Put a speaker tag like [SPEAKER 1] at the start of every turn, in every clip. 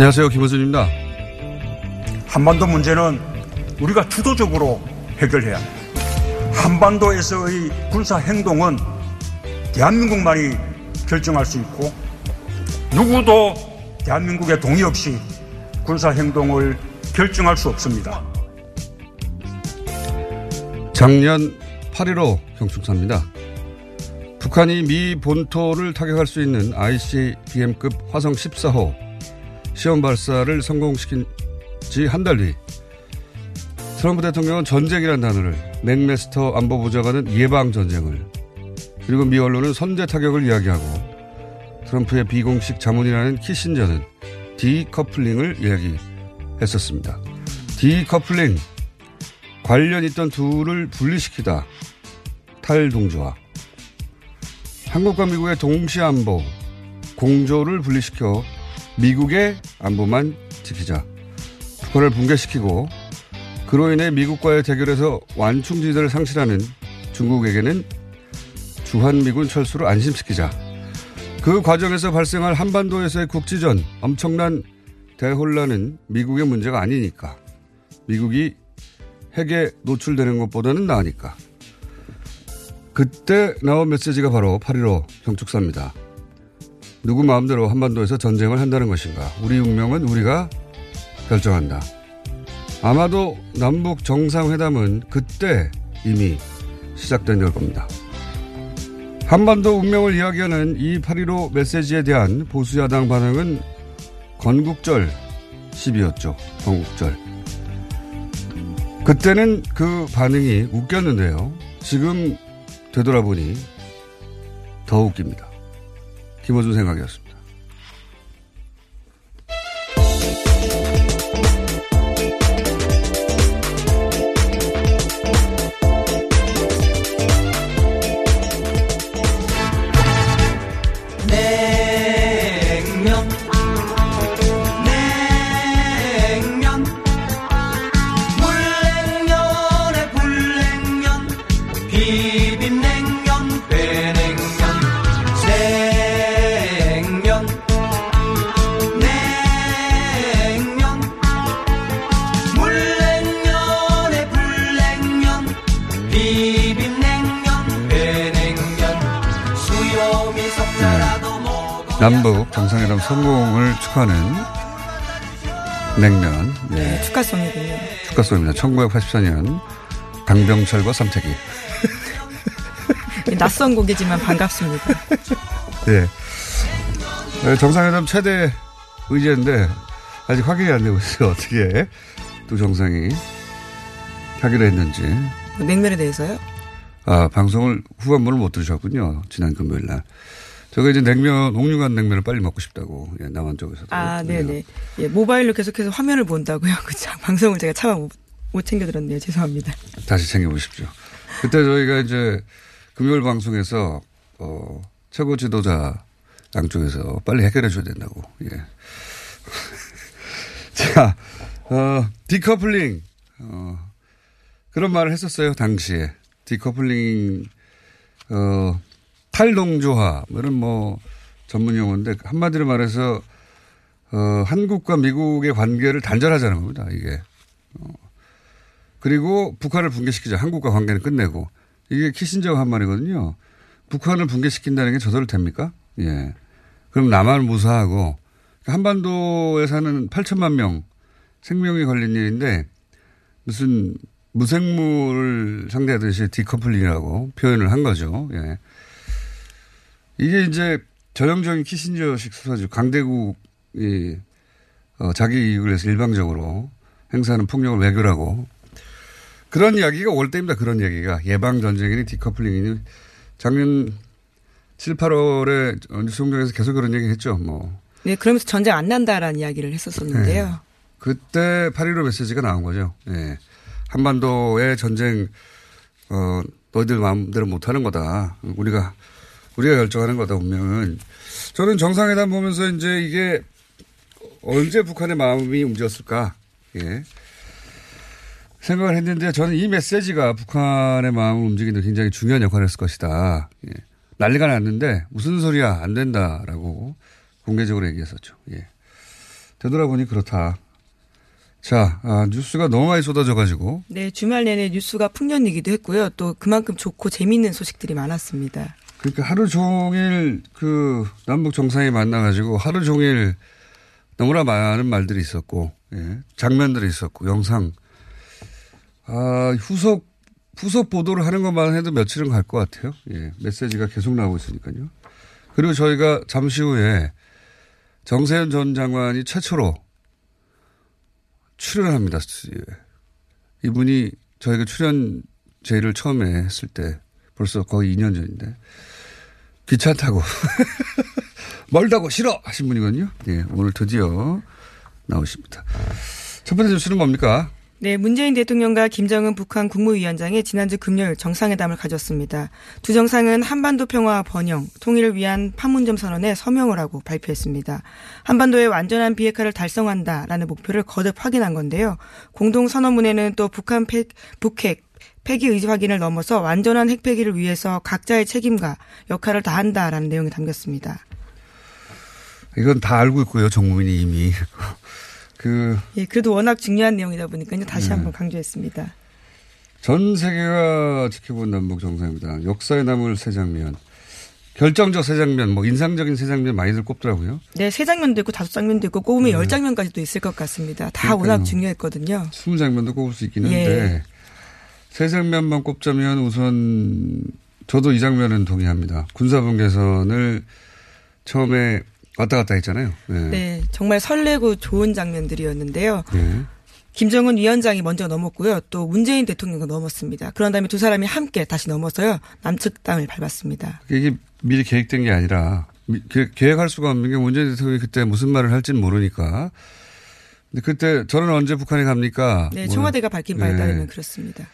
[SPEAKER 1] 안녕하세요. 김호준입니다.
[SPEAKER 2] 한반도 문제는 우리가 주도적으로 해결해야 합니다. 한반도에서의 군사 행동은 대한민국만이 결정할 수 있고 누구도 대한민국의 동의 없이 군사 행동을 결정할 수 없습니다.
[SPEAKER 1] 작년 8.15 경축사입니다. 북한이 미 본토를 타격할 수 있는 ICBM급 화성 14호 시험 발사를 성공시킨 지 한 달 뒤, 트럼프 대통령은 전쟁이라는 단어를, 맥메스터 안보부 장관은 예방전쟁을, 그리고 미 언론은 선제 타격을 이야기하고, 트럼프의 비공식 자문이라는 키신저는 디커플링을 이야기했었습니다. 디커플링, 관련 있던 둘을 분리시키다, 탈동조화. 한국과 미국의 동시 안보, 공조를 분리시켜 미국의 안보만 지키자. 북한을 붕괴시키고 그로 인해 미국과의 대결에서 완충지대를 상실하는 중국에게는 주한미군 철수로 안심시키자. 그 과정에서 발생할 한반도에서의 국지전, 엄청난 대혼란은 미국의 문제가 아니니까. 미국이 핵에 노출되는 것보다는 나으니까. 그때 나온 메시지가 바로 8.15 경축사입니다. 누구 마음대로 한반도에서 전쟁을 한다는 것인가. 우리 운명은 우리가 결정한다. 아마도 남북 정상회담은 그때 이미 시작된 걸 겁니다. 한반도 운명을 이야기하는 이 8.15 메시지에 대한 보수야당 반응은 건국절 시비였죠. 건국절. 그때는 그 반응이 웃겼는데요. 지금 되돌아보니 더 웃깁니다. 김어준 생각이었습니다. 남북 정상회담 성공을 축하하는 냉면. 네.
[SPEAKER 3] 축하송이군요.
[SPEAKER 1] 축하송입니다. 1984년 강병철과 삼태기.
[SPEAKER 3] 낯선 곡이지만 반갑습니다.
[SPEAKER 1] 네. 네, 정상회담 최대 의제인데 아직 확인이 안 되고 있어요. 어떻게 두 정상이 하기로 했는지.
[SPEAKER 3] 냉면에 대해서요?
[SPEAKER 1] 아, 방송을 후반부를 못 들으셨군요. 지난 금요일 날. 저가 이제 냉면, 옥류관 냉면을 빨리 먹고 싶다고, 예, 남한 쪽에서.
[SPEAKER 3] 아, 네네. 예, 모바일로 계속해서 화면을 본다고요. 그 참, 방송을 제가 차마 못, 못 챙겨 들었네요. 죄송합니다.
[SPEAKER 1] 다시 챙겨보십시오. 그때 저희가 이제 금요일 방송에서, 어, 최고 지도자 양쪽에서 빨리 해결해 줘야 된다고, 예. 자, 어, 디커플링, 어, 그런 말을 했었어요, 당시에. 디커플링, 어, 탈동조화, 뭐 이런 뭐 전문 용어인데 한마디로 말해서 어, 한국과 미국의 관계를 단절하자는 겁니다, 이게. 어, 그리고 북한을 붕괴시키자. 한국과 관계는 끝내고. 이게 키신저가 한 말이거든요. 북한을 붕괴시킨다는 게 저절로 됩니까? 예. 그럼 남한을 무사하고 한반도에 사는 8천만 명 생명이 걸린 일인데 무슨 무생물을 상대하듯이 디커플링이라고 표현을 한 거죠. 예. 이게 이제 전형적인 키신저식 수사죠. 강대국이 어, 자기 이익을 위해서 일방적으로 행사하는 폭력을 외교라고 그런 이야기가 올 때입니다. 그런 얘기가 예방 전쟁이니 디커플링이니 작년 7, 8월에 뉴스 공장에서 계속 그런 얘기 했죠. 뭐.
[SPEAKER 3] 네, 그러면서 전쟁 안 난다라는 이야기를 했었었는데요.
[SPEAKER 1] 네. 그때 8.15 메시지가 나온 거죠. 예. 한반도의 전쟁, 어, 너희들 마음대로 못 하는 거다. 우리가, 우리가 결정하는 거다, 분명은. 저는 정상회담 보면서 이제 이게 언제 북한의 마음이 움직였을까. 예. 생각을 했는데 저는 이 메시지가 북한의 마음을 움직이는 데 굉장히 중요한 역할을 했을 것이다. 예. 난리가 났는데 무슨 소리야 안 된다라고 공개적으로 얘기했었죠. 예. 되돌아보니 그렇다. 자, 아, 뉴스가 너무 많이 쏟아져가지고.
[SPEAKER 3] 네, 주말 내내 뉴스가 풍년이기도 했고요. 또 그만큼 좋고 재미있는 소식들이 많았습니다.
[SPEAKER 1] 그러니까 하루 종일 그 남북 정상이 만나가지고 하루 종일 너무나 많은 말들이 있었고, 예. 장면들이 있었고, 영상. 아, 후속, 후속 보도를 하는 것만 해도 며칠은 갈 것 같아요. 예. 메시지가 계속 나오고 있으니까요. 그리고 저희가 잠시 후에 정세현 전 장관이 최초로 출연합니다. 이분이 저희가 출연 제의를 처음에 했을 때 벌써 거의 2년 전인데 타고 멀다고 싫어 하신 분이거든요. 예, 오늘 드디어 나오십니다. 첫 번째 뉴스는 뭡니까?
[SPEAKER 3] 네, 문재인 대통령과 김정은 북한 국무위원장이 지난주 금요일 정상회담을 가졌습니다. 두 정상은 한반도 평화 번영, 통일을 위한 판문점 선언에 서명을 하고 발표했습니다. 한반도의 완전한 비핵화를 달성한다라는 목표를 거듭 확인한 건데요. 공동 선언문에는 또 북한 폐, 북핵 폐기 의지 확인을 넘어서 완전한 핵 폐기를 위해서 각자의 책임과 역할을 다한다라는 내용이 담겼습니다.
[SPEAKER 1] 이건 다 알고 있고요, 정부민이 이미. 그.
[SPEAKER 3] 예, 그래도 워낙 중요한 내용이다 보니까요. 다시
[SPEAKER 1] 네.
[SPEAKER 3] 한번 강조했습니다.
[SPEAKER 1] 전 세계가 지켜본 남북 정상회담, 역사에 남을 새 장면, 결정적 새 장면, 뭐 인상적인 새 장면 많이들 꼽더라고요.
[SPEAKER 3] 네, 세 장면도 있고 다섯 장면도 있고 꼽으면
[SPEAKER 1] 네.
[SPEAKER 3] 열 장면까지도 있을 것 같습니다. 다
[SPEAKER 1] 그러니까요.
[SPEAKER 3] 워낙 중요했거든요.
[SPEAKER 1] 스무 장면도 꼽을 수 있긴
[SPEAKER 3] 예.
[SPEAKER 1] 한데 세 장면만 꼽자면 우선 저도 이 장면은 동의합니다. 군사분 개선을 처음에 왔다 갔다 했잖아요. 네.
[SPEAKER 3] 네, 정말 설레고 좋은 장면들이었는데요.
[SPEAKER 1] 네.
[SPEAKER 3] 김정은 위원장이 먼저 넘었고요. 또 문재인 대통령도 넘었습니다. 그런 다음에 두 사람이 함께 다시 넘어서요. 남측 땅을 밟았습니다.
[SPEAKER 1] 이게 미리 계획된 게 아니라 계- 계획할 수가 없는 게 문재인 대통령이 그때 무슨 말을 할지는 모르니까. 근데 그때 저는 언제 북한에 갑니까?
[SPEAKER 3] 네,
[SPEAKER 1] 뭐,
[SPEAKER 3] 청와대가 밝힌 바에
[SPEAKER 1] 네.
[SPEAKER 3] 따르면 그렇습니다.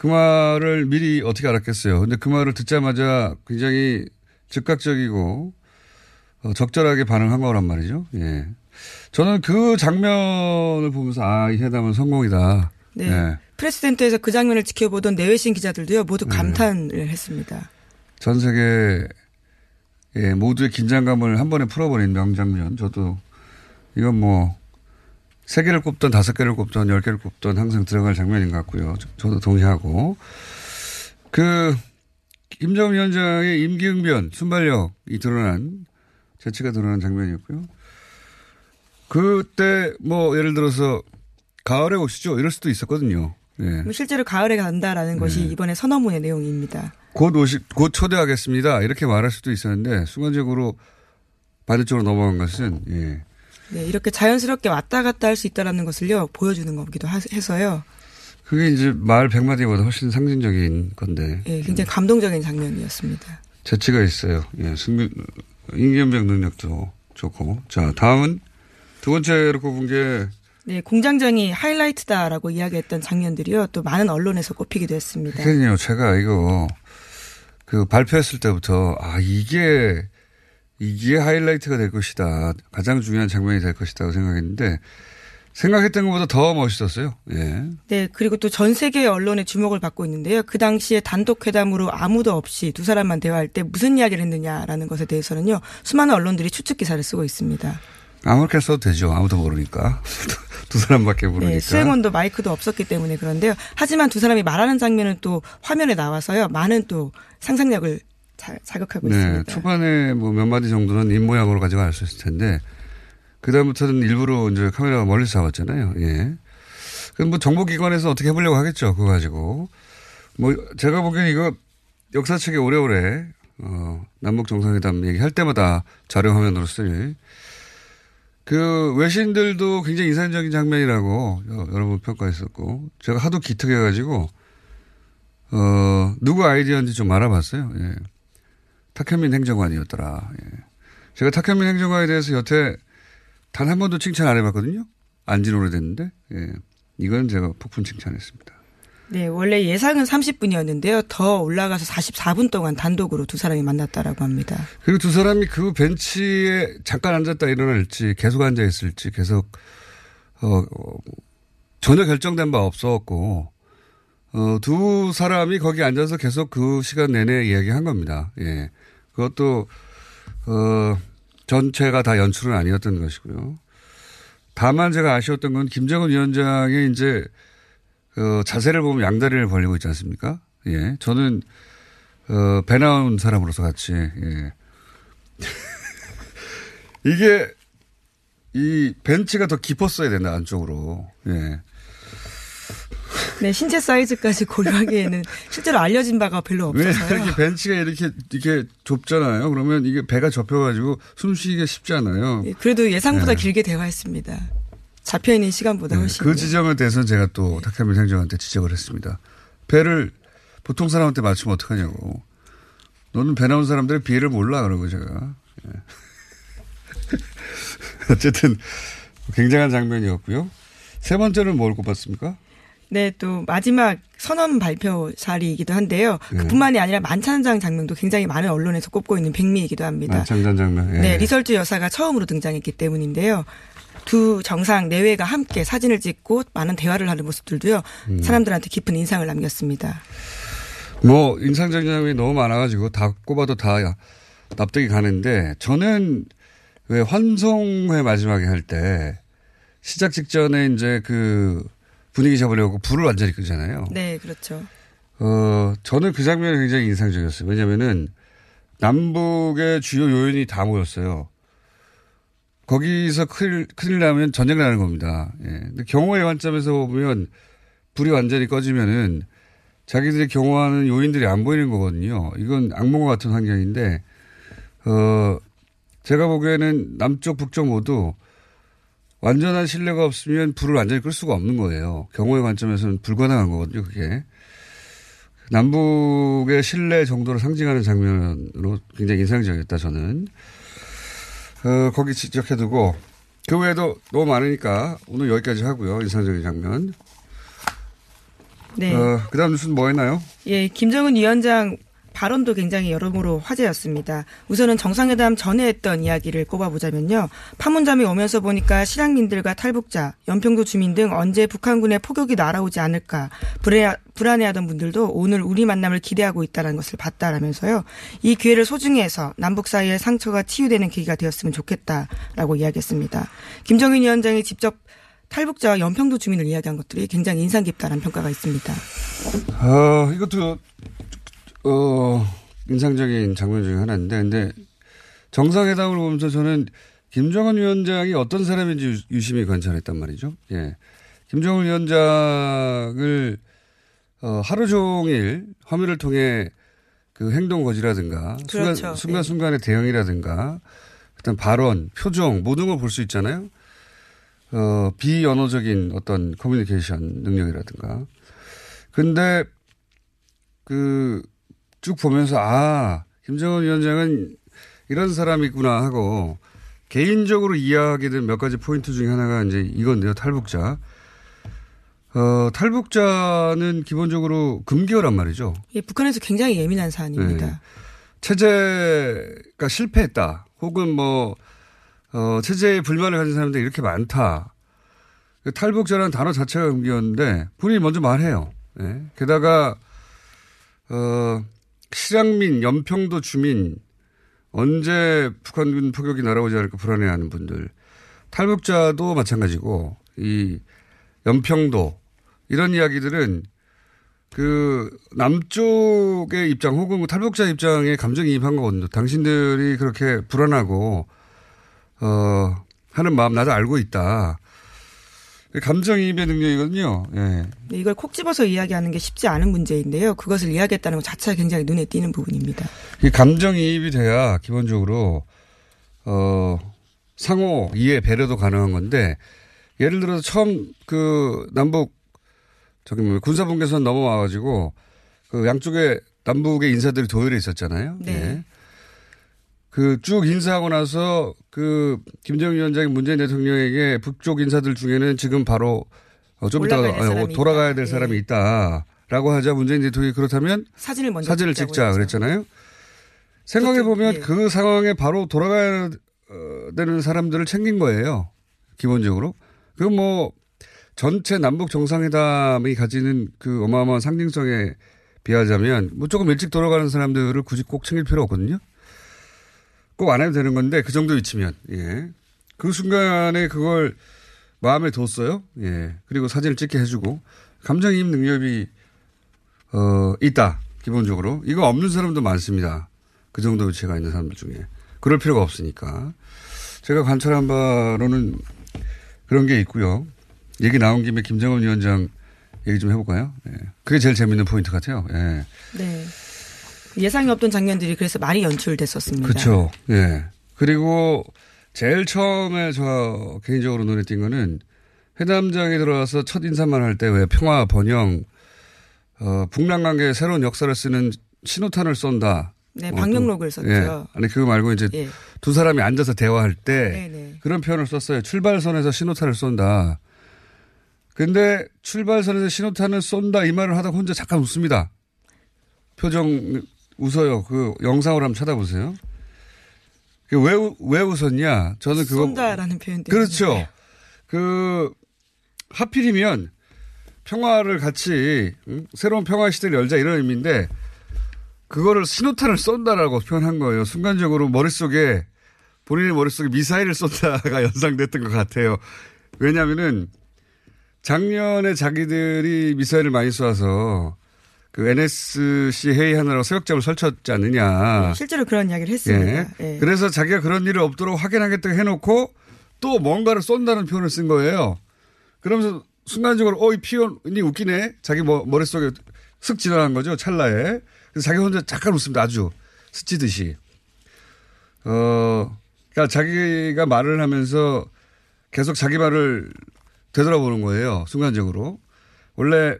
[SPEAKER 1] 그 말을 미리 어떻게 알았겠어요. 근데 그 말을 듣자마자 굉장히 즉각적이고 어, 적절하게 반응한 거란 말이죠. 예. 저는 그 장면을 보면서 아, 이 회담은 성공이다.
[SPEAKER 3] 네.
[SPEAKER 1] 예.
[SPEAKER 3] 프레스센터에서 그 장면을 지켜보던 내외신 기자들도요. 모두
[SPEAKER 1] 네.
[SPEAKER 3] 감탄을 했습니다.
[SPEAKER 1] 전 세계 예, 모두의 긴장감을 한 번에 풀어버린 명장면. 저도 이건 뭐 세 개를 꼽던 다섯 개를 꼽던 열 개를 꼽던 항상 들어갈 장면인 것 같고요. 저- 저도 동의하고 그 김정은 위원장의 임기응변 순발력이 드러난 재치가 드러난 장면이었고요. 그때 뭐 예를 들어서 가을에 오시죠 이럴 수도 있었거든요. 예.
[SPEAKER 3] 뭐 실제로 가을에 간다라는 것이
[SPEAKER 1] 네.
[SPEAKER 3] 이번에 선언문의 내용입니다.
[SPEAKER 1] 곧 오시, 곧 초대하겠습니다. 이렇게 말할 수도 있었는데, 순간적으로 반대쪽으로 넘어간 것은, 예.
[SPEAKER 3] 네, 이렇게 자연스럽게 왔다 갔다 할 수 있다라는 것을요 보여주는 거기도 하- 해서요.
[SPEAKER 1] 그게 이제 말 100마디보다 훨씬 상징적인 건데.
[SPEAKER 3] 예, 굉장히 감동적인 장면이었습니다.
[SPEAKER 1] 재치가 있어요. 예, 승리, 임기연병 능력도 좋고. 자, 다음은 두 번째로 꼽은 게
[SPEAKER 3] 네, 공장장이 하이라이트다라고 이야기했던 장면들이요. 또 많은 언론에서 꼽히기도 했습니다.
[SPEAKER 1] 그러니까요. 제가 이거 그 발표했을 때부터 아, 이게 이게 하이라이트가 될 것이다. 가장 중요한 장면이 될 것이다고 생각했는데 생각했던 것보다 더 멋있었어요. 예.
[SPEAKER 3] 네, 그리고 또 전 세계 언론의 주목을 받고 있는데요. 그 당시에 단독 회담으로 아무도 없이 두 사람만 대화할 때 무슨 이야기를 했느냐라는 것에 대해서는요. 수많은 언론들이 추측 기사를 쓰고 있습니다.
[SPEAKER 1] 아무렇게 써도 되죠. 아무도 모르니까. 두 사람밖에 모르니까.
[SPEAKER 3] 네, 수행원도 마이크도 없었기 때문에 그런데요. 하지만 두 사람이 말하는 장면은 또 화면에 나와서요. 많은 또 상상력을 자, 자극하고
[SPEAKER 1] 네,
[SPEAKER 3] 있습니다.
[SPEAKER 1] 초반에 뭐 몇 마디 정도는 입 모양으로 가져갈 수 있을 텐데 그 다음부터는 일부러 이제 카메라가 멀리서 잡았잖아요. 예. 그럼 뭐 정보기관에서 어떻게 해보려고 하겠죠. 그거 가지고. 뭐 제가 보기엔 이거 역사 책에 오래오래 어, 남북 정상회담 얘기할 때마다 자료 화면으로 쓸그 외신들도 굉장히 인상적인 장면이라고 여- 여러 번 평가했었고 제가 하도 기특해가지고 어 누구 아이디어인지 좀 알아봤어요. 예. 탁현민 행정관이었더라. 예. 제가 탁현민 행정관에 대해서 여태 단 한 번도 칭찬 안 해봤거든요. 안 진 오래됐는데 예. 이건 제가 폭풍 칭찬했습니다.
[SPEAKER 3] 네, 원래 예상은 30분이었는데요. 더 올라가서 44분 동안 단독으로 두 사람이 만났다라고 합니다.
[SPEAKER 1] 그리고 두 사람이 그 벤치에 잠깐 앉았다 일어날지 계속 앉아 있을지 계속 어, 어, 전혀 결정된 바 없었고 어, 두 사람이 거기 앉아서 계속 그 시간 내내 이야기한 겁니다. 예. 그것도 어, 전체가 다 연출은 아니었던 것이고요. 다만 제가 아쉬웠던 건 김정은 위원장의 이제 어, 자세를 보면 양다리를 벌리고 있지 않습니까? 예. 저는 어, 배 나온 사람으로서 같이, 예. 이게, 이 벤치가 더 깊었어야 된다, 안쪽으로. 예.
[SPEAKER 3] 네, 신체 사이즈까지 고려하기에는 실제로 알려진 바가 별로
[SPEAKER 1] 왜
[SPEAKER 3] 없어서요.
[SPEAKER 1] 이렇게 벤치가 이렇게, 이렇게 좁잖아요. 그러면 이게 배가 접혀가지고 숨 쉬기가 쉽지 않아요.
[SPEAKER 3] 예, 그래도 예상보다
[SPEAKER 1] 네.
[SPEAKER 3] 길게 대화했습니다. 잡혀 있는 시간보다
[SPEAKER 1] 네,
[SPEAKER 3] 훨씬.
[SPEAKER 1] 그 지점에 대해서는 제가 또 탁현민 행정한테 지적을 했습니다. 배를 보통 사람한테 맞추면 어떡하냐고. 너는 배 나온 사람들의 비애를 몰라. 그러고 제가. 예. 어쨌든 굉장한 장면이었고요. 세 번째는 뭘 꼽았습니까?
[SPEAKER 3] 네, 또 마지막 선언 발표 자리이기도 한데요.
[SPEAKER 1] 네.
[SPEAKER 3] 그뿐만이 아니라 만찬장 장면도 굉장히 많은 언론에서 꼽고 있는 백미이기도 합니다.
[SPEAKER 1] 만창단 장면. 예.
[SPEAKER 3] 네, 리설주 여사가 처음으로 등장했기 때문인데요. 두 정상 내외가 함께 사진을 찍고 많은 대화를 하는 모습들도요.
[SPEAKER 1] 음.
[SPEAKER 3] 사람들한테 깊은 인상을 남겼습니다.
[SPEAKER 1] 뭐 인상적인 장면이 너무 많아가지고 다 꼽아도 다 납득이 가는데 저는 왜 환송회 마지막에 할 때 시작 직전에 이제 그 분위기 잡으려고 불을 완전히 끄잖아요.
[SPEAKER 3] 네, 그렇죠.
[SPEAKER 1] 어, 저는 그 장면이 굉장히 인상적이었어요. 왜냐면은 남북의 주요 요인이 다 모였어요. 거기서 큰일, 큰일 나면 전쟁 나는 겁니다. 예. 근데 경호의 관점에서 보면 불이 완전히 꺼지면은 자기들이 경호하는 요인들이 안 보이는 거거든요. 이건 악몽과 같은 환경인데, 어, 제가 보기에는 남쪽, 북쪽 모두 완전한 신뢰가 없으면 불을 완전히 끌 수가 없는 거예요. 경호의 관점에서는 불가능한 거거든요, 그게. 남북의 신뢰 정도를 상징하는 장면으로 굉장히 인상적이었다, 저는. 어, 거기 지적해두고, 그 외에도 너무 많으니까 오늘 여기까지 하고요, 인상적인 장면.
[SPEAKER 3] 네.
[SPEAKER 1] 어, 그 다음 뉴스는 뭐 했나요?
[SPEAKER 3] 예, 김정은 위원장 발언도 굉장히 여러모로 화제였습니다. 우선은 정상회담 전에 했던 이야기를 꼽아보자면요. 판문점에 오면서 보니까 실향민들과 탈북자, 연평도 주민 등 언제 북한군의 포격이 날아오지 않을까 불안해, 불안해하던 분들도 오늘 우리 만남을 기대하고 있다는 것을 봤다라면서요. 이 기회를 소중히 해서 남북 사이의 상처가 치유되는 계기가 되었으면 좋겠다라고 이야기했습니다. 김정은 위원장이 직접 탈북자와 연평도 주민을 이야기한 것들이 굉장히 인상 깊다는 평가가 있습니다.
[SPEAKER 1] 어, 이것도, 어, 인상적인 장면 중에 하나인데, 근데 정상회담을 보면서 저는 김정은 위원장이 어떤 사람인지 유- 유심히 관찰했단 말이죠. 예. 김정은 위원장을, 어, 하루 종일 화면을 통해 그 행동 거지라든가,
[SPEAKER 3] 그렇죠.
[SPEAKER 1] 순간, 순간순간의 대응이라든가, 어떤 발언, 표정, 모든 걸 볼 수 있잖아요. 어, 비언어적인 어떤 커뮤니케이션 능력이라든가. 근데 그 쭉 보면서 아 김정은 위원장은 이런 사람이구나 하고 개인적으로 이해하게 된 몇 가지 포인트 중에 하나가 이제 이건데요. 탈북자. 어, 탈북자는 기본적으로 금기어란 말이죠.
[SPEAKER 3] 예, 북한에서 굉장히 예민한 사안입니다.
[SPEAKER 1] 네. 체제가 실패했다. 혹은 뭐, 어, 체제에 불만을 가진 사람들이 이렇게 많다. 그 탈북자라는 단어 자체가 금기였는데 본인이 먼저 말해요. 예. 게다가, 어, 실향민, 연평도 주민, 언제 북한군 포격이 날아오지 않을까 불안해하는 분들. 탈북자도 마찬가지고, 이 연평도, 이런 이야기들은 그 남쪽의 입장 혹은 탈북자 입장에 감정이 입한 거거든요. 당신들이 그렇게 불안하고 어 하는 마음 나도 알고 있다. 감정이입의 능력이거든요. 예.
[SPEAKER 3] 네, 이걸 콕 집어서 이야기하는 게 쉽지 않은 문제인데요. 그것을 이야기했다는 것 자체가 굉장히 눈에 띄는 부분입니다.
[SPEAKER 1] 이 감정이입이 돼야 기본적으로 어 상호 이해 배려도 가능한 건데 예를 들어서 처음 그 남북 저기 뭐 군사분계선 넘어와 가지고 그 양쪽에 남북의 인사들이 도열해 있었잖아요.
[SPEAKER 3] 네.
[SPEAKER 1] 예. 그쭉 인사하고 나서 그 김정은 위원장이 문재인 대통령에게 북쪽 인사들 중에는 지금 바로 어, 좀 이따가 어, 돌아가야
[SPEAKER 3] 있다.
[SPEAKER 1] 될
[SPEAKER 3] 예.
[SPEAKER 1] 사람이 있다라고 하자 문재인 대통령이 그렇다면
[SPEAKER 3] 사진을 먼저
[SPEAKER 1] 사진을
[SPEAKER 3] 찍자 했죠.
[SPEAKER 1] 그랬잖아요. 생각해 보면
[SPEAKER 3] 예.
[SPEAKER 1] 그 상황에 바로 돌아가야 어, 되는 사람들을 챙긴 거예요. 기본적으로. 그뭐 전체 남북 정상회담이 가지는 그 어마어마한 상징성에 비하자면 뭐 조금 일찍 돌아가는 사람들을 굳이 꼭 챙길 필요 없거든요. 꼭 안 해도 되는 건데 그 정도 위치면 예. 그 순간에 그걸 마음에 뒀어요. 예. 그리고 사진을 찍게 해주고 감정이입 능력이 어 있다 기본적으로 이거 없는 사람도 많습니다. 그 정도 위치가 있는 사람들 중에 그럴 필요가 없으니까 제가 관찰한 바로는 그런 게 있고요. 얘기 나온 김에 김정은 위원장 얘기 좀 해볼까요? 예. 그게 제일 재밌는 포인트 같아요. 예.
[SPEAKER 3] 네. 예상이 없던 장면들이 그래서 많이 연출됐었습니다.
[SPEAKER 1] 그렇죠. 예. 그리고 제일 처음에 저 개인적으로 눈에 띈 거는 회담장에 들어와서 첫 인사만 할 때 왜 평화 번영 어, 북남 관계에 새로운 역사를 쓰는 신호탄을 쏜다.
[SPEAKER 3] 네,
[SPEAKER 1] 어,
[SPEAKER 3] 방역록을
[SPEAKER 1] 또,
[SPEAKER 3] 썼죠.
[SPEAKER 1] 예. 아니 그거 말고 이제
[SPEAKER 3] 예.
[SPEAKER 1] 두 사람이 앉아서 대화할 때
[SPEAKER 3] 네네.
[SPEAKER 1] 그런 표현을 썼어요. 출발선에서 신호탄을 쏜다. 근데 출발선에서 신호탄을 쏜다 이 말을 하다가 혼자 잠깐 웃습니다. 표정 웃어요. 그 영상으로 한번 찾아보세요. 그 왜, 우- 왜 웃었냐? 저는 그거.
[SPEAKER 3] 쏜다라는 표현도
[SPEAKER 1] 그렇죠. 그, 하필이면 평화를 같이, 응? 새로운 평화 시대를 열자 이런 의미인데, 그거를 신호탄을 쏜다라고 표현한 거예요. 순간적으로 머릿속에, 본인의 머릿속에 미사일을 쏜다가 연상됐던 것 같아요. 왜냐면은, 작년에 자기들이 미사일을 많이 쏘아서, 그 NSC 회의하느라고 새벽잠을 설쳤지 않느냐.
[SPEAKER 3] 실제로 그런 이야기를 했습니다.
[SPEAKER 1] 예.
[SPEAKER 3] 예.
[SPEAKER 1] 그래서 자기가 그런 일이 없도록 확인하겠다고 해놓고 또 뭔가를 쏜다는 표현을 쓴 거예요. 그러면서 순간적으로 어, 이 표현이 웃기네. 자기 뭐, 머릿속에 슥 지나간 거죠. 찰나에. 그래서 자기 혼자 잠깐 웃습니다. 아주 스치듯이. 어, 그러니까 자기가 말을 하면서 계속 자기 말을 되돌아보는 거예요. 순간적으로. 원래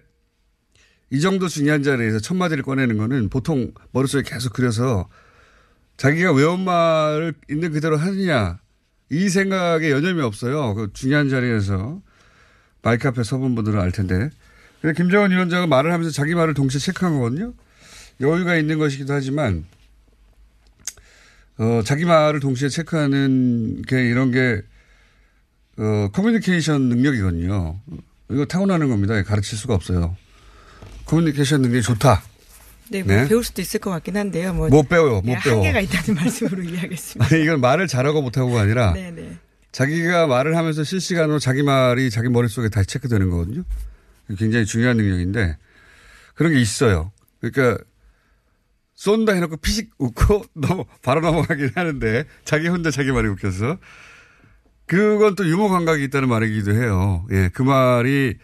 [SPEAKER 1] 이 정도 중요한 자리에서 첫 마디를 꺼내는 거는 보통 머릿속에 계속 그려서 자기가 외운 말을 있는 그대로 하느냐 이 생각에 여념이 없어요. 그 중요한 자리에서 마이크 앞에 서본 분들은 알 텐데. 근데 김정은 위원장은 말을 하면서 자기 말을 동시에 체크한 거거든요. 여유가 있는 것이기도 하지만 어, 자기 말을 동시에 체크하는 게 이런 게 어, 커뮤니케이션 능력이거든요. 이거 타고나는 겁니다. 가르칠 수가 없어요. 커뮤니케이션 능력이 좋다.
[SPEAKER 3] 네, 뭐
[SPEAKER 1] 네.
[SPEAKER 3] 배울 수도 있을 것 같긴 한데요. 뭐
[SPEAKER 1] 못 배워요. 못
[SPEAKER 3] 네,
[SPEAKER 1] 배워.
[SPEAKER 3] 한계가 있다는 말씀으로 이해하겠습니다.
[SPEAKER 1] 아니, 이건 말을 잘하고 못하고가 아니라
[SPEAKER 3] 네, 네.
[SPEAKER 1] 자기가 말을 하면서 실시간으로 자기 말이 자기 머릿속에 다시 체크되는 거거든요. 굉장히 중요한 능력인데 그런 게 있어요. 그러니까 쏜다 해놓고 피식 웃고 넘어, 바로 넘어가긴 하는데 자기 혼자 자기 말이 웃겨서 그건 또 유머 감각이 있다는 말이기도 해요. 예, 그 말이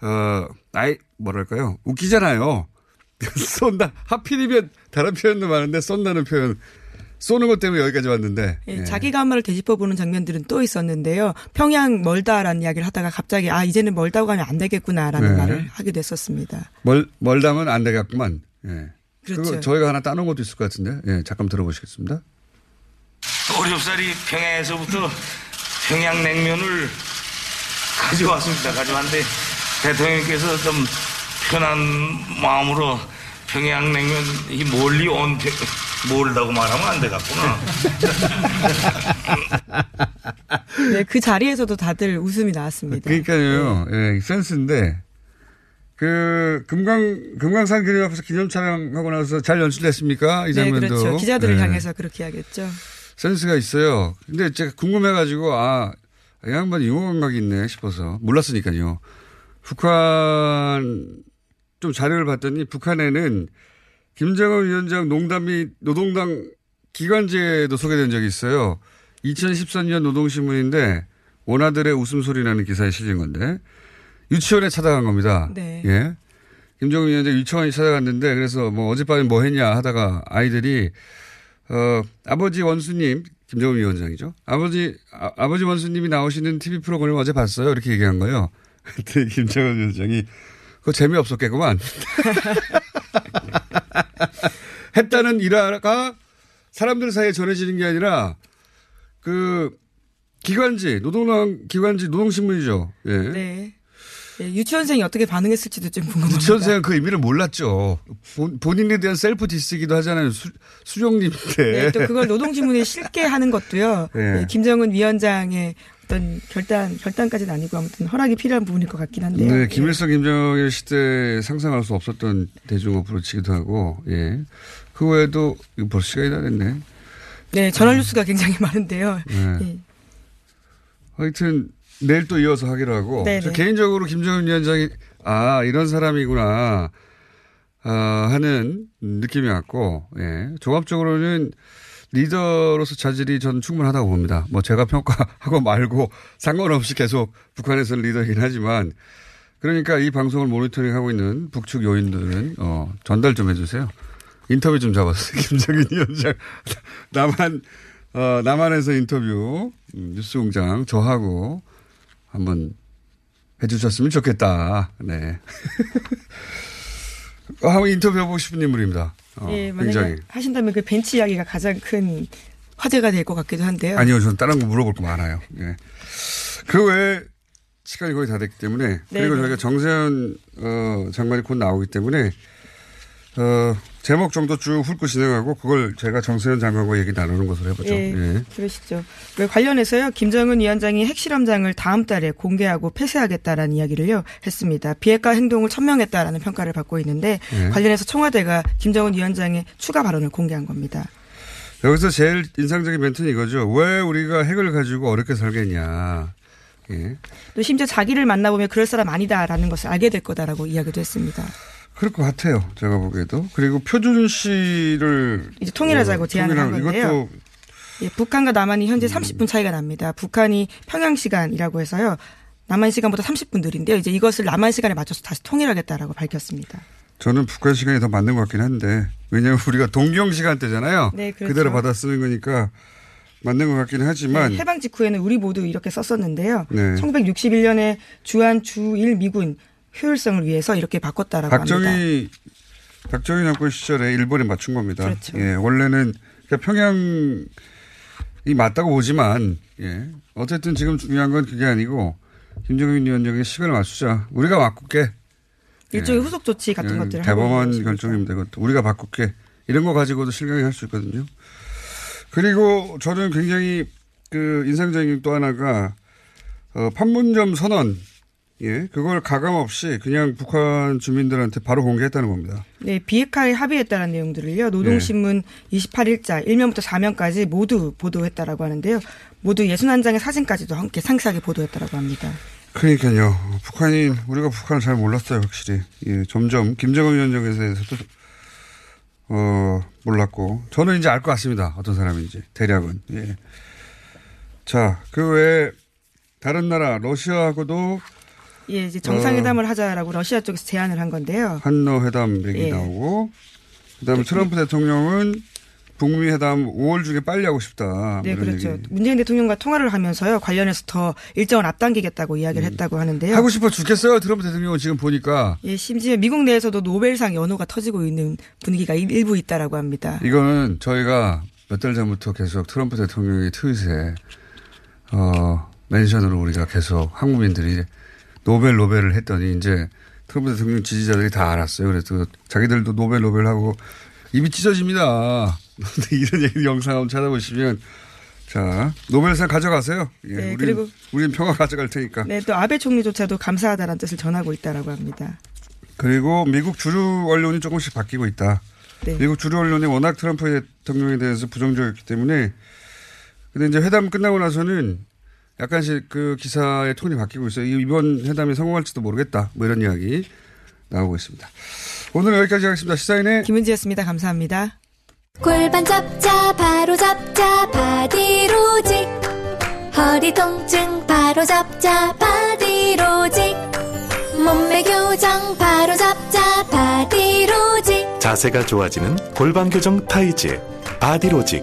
[SPEAKER 1] 어, 아이 뭐랄까요 웃기잖아요. 쏜다 하필이면 다른 표현도 많은데 쏜다는 표현 쏘는 것 때문에 여기까지 왔는데.
[SPEAKER 3] 예,
[SPEAKER 1] 예.
[SPEAKER 3] 자기가 한 말을 되짚어보는 장면들은 또 있었는데요. 평양 멀다라는 이야기를 하다가 갑자기 아 이제는 멀다고 가면 안 되겠구나라는
[SPEAKER 1] 네.
[SPEAKER 3] 말을 하게 됐었습니다.
[SPEAKER 1] 멀, 멀다면 안 되겠구만. 예.
[SPEAKER 3] 그렇죠.
[SPEAKER 1] 저희가 하나 따놓은 것도 있을 것 같은데. 예, 잠깐 들어보시겠습니다.
[SPEAKER 4] 어렵사리 평양에서부터 평양냉면을 가져왔습니다. 가져왔는데 대통령께서 좀 편한 마음으로 평양냉면 이 멀리 온 평- 멀다고 말하면 안 되겠구나.
[SPEAKER 3] 네, 그 자리에서도 다들 웃음이 나왔습니다.
[SPEAKER 1] 그러니까요.
[SPEAKER 3] 네.
[SPEAKER 1] 예, 센스인데 그 금강 금강산 그림 앞에서 기념 촬영하고 나서 잘 연출됐습니까? 이
[SPEAKER 3] 네,
[SPEAKER 1] 장면도.
[SPEAKER 3] 그렇죠. 기자들을
[SPEAKER 1] 예.
[SPEAKER 3] 향해서 그렇게 하겠죠.
[SPEAKER 1] 센스가 있어요. 근데 제가 궁금해가지고 아, 이 양반 유머 감각이 있네 싶어서 몰랐으니까요. 북한 좀 자료를 봤더니 북한에는 김정은 위원장 농담 및 노동당 기관제도 소개된 적이 있어요. 2014년 노동신문인데 원아들의 웃음소리 나는 기사에 실린 건데 유치원에 찾아간 겁니다.
[SPEAKER 3] 네.
[SPEAKER 1] 예. 김정은 위원장 유치원에 찾아갔는데 그래서 뭐 어젯밤에 뭐 했냐 하다가 아이들이 어, 아버지 원수님, 김정은 위원장이죠. 아버지, 아, 버지 원수님이 나오시는 TV 프로그램을 어제 봤어요. 이렇게 얘기한 거예요. 그때 김정은 위원장이 그거 재미없었겠구만. 했다는 일화가 사람들 사이에 전해지는 게 아니라 그 기관지, 노동당 기관지 노동신문이죠. 예.
[SPEAKER 3] 네. 예, 유치원생이 어떻게 반응했을지도 좀 궁금합니다.
[SPEAKER 1] 유치원생은 그 의미를 몰랐죠. 본, 본인에 대한 셀프 디스기도 하잖아요. 수, 수종님인데.
[SPEAKER 3] 네, 또 그걸 노동신문에 실게 하는 것도요.
[SPEAKER 1] 네.
[SPEAKER 3] 네, 김정은 위원장의 어떤 결단, 결단까지는 아니고 아무튼 허락이 필요한 부분일 것 같긴 한데요.
[SPEAKER 1] 네, 김일성, 김정일 시대에 상상할 수 없었던 대중 어프로치기도 하고, 예. 그 외에도, 이거 벌써 시간이 다 됐네.
[SPEAKER 3] 네, 전월 뉴스가 굉장히 많은데요.
[SPEAKER 1] 네.
[SPEAKER 3] 예.
[SPEAKER 1] 하여튼, 내일 또 이어서 하기로 하고. 저 개인적으로 김정은 위원장이, 아, 이런 사람이구나, 아, 하는 느낌이 왔고, 예. 종합적으로는 리더로서 자질이 저는 충분하다고 봅니다. 뭐 제가 평가하고 말고 상관없이 계속 북한에서는 리더이긴 하지만 그러니까 이 방송을 모니터링하고 있는 북측 요인들은 어, 전달 좀 해주세요. 인터뷰 좀 잡았어요. 김정인 위원장. 남한, 어, 남한에서 인터뷰, 음, 뉴스공장 저하고 한번 해주셨으면 좋겠다. 네. 어, 한번 인터뷰 해보고 싶은 인물입니다. 어,
[SPEAKER 3] 예, 만약에. 하신다면 그 벤치 이야기가 가장 큰 화제가 될 것 같기도 한데요.
[SPEAKER 1] 아니요, 저는 다른 거 물어볼 거 많아요. 예. 그 외에 시간이 거의 다 됐기 때문에 그리고. 저희가 정세현 어, 장관이 곧 나오기 때문에 어, 제목 정도 쭉 훑고 진행하고 그걸 제가 정세현 장관과 얘기 나누는 것으로 해보죠.
[SPEAKER 3] 예,
[SPEAKER 1] 예.
[SPEAKER 3] 그러시죠. 그 관련해서요, 김정은 위원장이 핵실험장을 다음 달에 공개하고 폐쇄하겠다라는 이야기를요 했습니다. 비핵화 행동을 천명했다라는 평가를 받고 있는데
[SPEAKER 1] 예.
[SPEAKER 3] 관련해서 청와대가 김정은 위원장의 추가 발언을 공개한 겁니다.
[SPEAKER 1] 여기서 제일 인상적인 멘트는 이거죠. 왜 우리가 핵을 가지고 어렵게 살겠냐. 예.
[SPEAKER 3] 또 심지어 자기를 만나보면 그럴 사람 아니다라는 것을 알게 될 거다라고 이야기도 했습니다.
[SPEAKER 1] 그럴 것 같아요. 제가 보기에도. 그리고 표준 씨를
[SPEAKER 3] 이제 통일하자고
[SPEAKER 1] 어,
[SPEAKER 3] 제안을 한 건데요. 예, 북한과 남한이
[SPEAKER 1] 음.
[SPEAKER 3] 현재 30분 차이가 납니다. 북한이 평양 시간이라고 해서요. 남한 시간보다 30분 느린데요. 이제 이것을 남한 시간에 맞춰서 다시 통일하겠다라고 밝혔습니다.
[SPEAKER 1] 저는 북한 시간이 더 맞는 것 같긴 한데 왜냐하면 우리가 동경 시간대잖아요.
[SPEAKER 3] 네, 그렇죠.
[SPEAKER 1] 그대로 받아 쓰는 거니까 맞는 것 같긴 하지만
[SPEAKER 3] 네, 해방 직후에는 우리 모두 이렇게 썼었는데요.
[SPEAKER 1] 네.
[SPEAKER 3] 1961년에 주한 주일 미군 효율성을 위해서 이렇게 바꿨다라고 합니다.
[SPEAKER 1] 박정희 박정희 정권 시절에 일본에 맞춘 겁니다.
[SPEAKER 3] 그렇죠.
[SPEAKER 1] 예, 원래는 그러니까 평양이 맞다고 보지만 예, 어쨌든 지금 중요한 건 그게 아니고 김정인 위원장의 시간을 맞추자. 우리가 바꿀게.
[SPEAKER 3] 일종의 후속 조치 같은
[SPEAKER 1] 예,
[SPEAKER 3] 하고
[SPEAKER 1] 대범한. 결정입니다. 이것도 우리가 바꿀게. 이런 거 가지고도 실강이 할 수 있거든요. 그리고 저는 굉장히 그 인상적인 또 하나가 어, 판문점 선언 예, 그걸 가감 없이 그냥 북한 주민들한테 바로 공개했다는 겁니다.
[SPEAKER 3] 네, 비핵화에 합의했다는 내용들을요. 노동신문
[SPEAKER 1] 네.
[SPEAKER 3] 28일자 1면부터 4면까지 모두 보도했다라고 하는데요. 모두 61장의 사진까지도 함께 상세하게 보도했다라고 합니다.
[SPEAKER 1] 그러니까요. 북한이 우리가 북한을 잘 몰랐어요, 확실히. 예, 점점 김정은 위원장에 대해서도 어, 몰랐고 저는 이제 알 것 같습니다. 어떤 사람인지 대략은. 예. 자, 그 외에 다른 나라 러시아하고도
[SPEAKER 3] 예, 이제
[SPEAKER 1] 어.
[SPEAKER 3] 정상회담을 하자라고 러시아 쪽에서 제안을 한 건데요.
[SPEAKER 1] 한러 회담 얘기
[SPEAKER 3] 예.
[SPEAKER 1] 나오고 그다음에 트럼프 대통령은 북미 회담 5월 중에 빨리 하고 싶다.
[SPEAKER 3] 네, 그렇죠.
[SPEAKER 1] 얘기.
[SPEAKER 3] 문재인 대통령과 통화를 하면서요. 관련해서 더 일정을 앞당기겠다고 이야기를 했다고 하는데요.
[SPEAKER 1] 음. 하고 싶어 죽겠어요. 트럼프 대통령은 지금 보니까
[SPEAKER 3] 예, 심지어 미국 내에서도 노벨상 연호가 터지고 있는 분위기가 일- 일부 있다라고 합니다.
[SPEAKER 1] 이거는 저희가 몇 달 전부터 계속 트럼프 대통령의 트윗에 어, 멘션으로 우리가 계속 한국민들이 노벨 노벨을 했더니 이제 트럼프 대통령 지지자들이 다 알았어요. 그래서 자기들도 노벨 노벨 하고 입이 찢어집니다. 이런 얘기 영상 한번 찾아보시면 자 노벨상 가져가세요. 예,
[SPEAKER 3] 네,
[SPEAKER 1] 우린,
[SPEAKER 3] 그리고-
[SPEAKER 1] 우린 평화 가져갈 테니까.
[SPEAKER 3] 네, 또 아베 총리조차도 감사하다는 뜻을 전하고 있다라고 합니다.
[SPEAKER 1] 그리고 미국 주류 언론이 조금씩 바뀌고 있다.
[SPEAKER 3] 네.
[SPEAKER 1] 미국 주류 언론이 워낙 트럼프 대통령에 대해서 부정적이었기 때문에 근데 이제 회담 끝나고 나서는 약간씩 그 기사의 톤이 바뀌고 있어요. 이- 이번 회담이 성공할지도 모르겠다. 뭐 이런 이야기 나오고 있습니다. 오늘 여기까지 하겠습니다. 시사인의
[SPEAKER 3] 김은지였습니다. 감사합니다.
[SPEAKER 5] 골반 잡자 바로 잡자 바디로직 허리 통증 바로 잡자 바디로직 몸매 교정 바로 잡자 바디로직
[SPEAKER 6] 자세가 좋아지는 골반 교정 타이즈 바디로직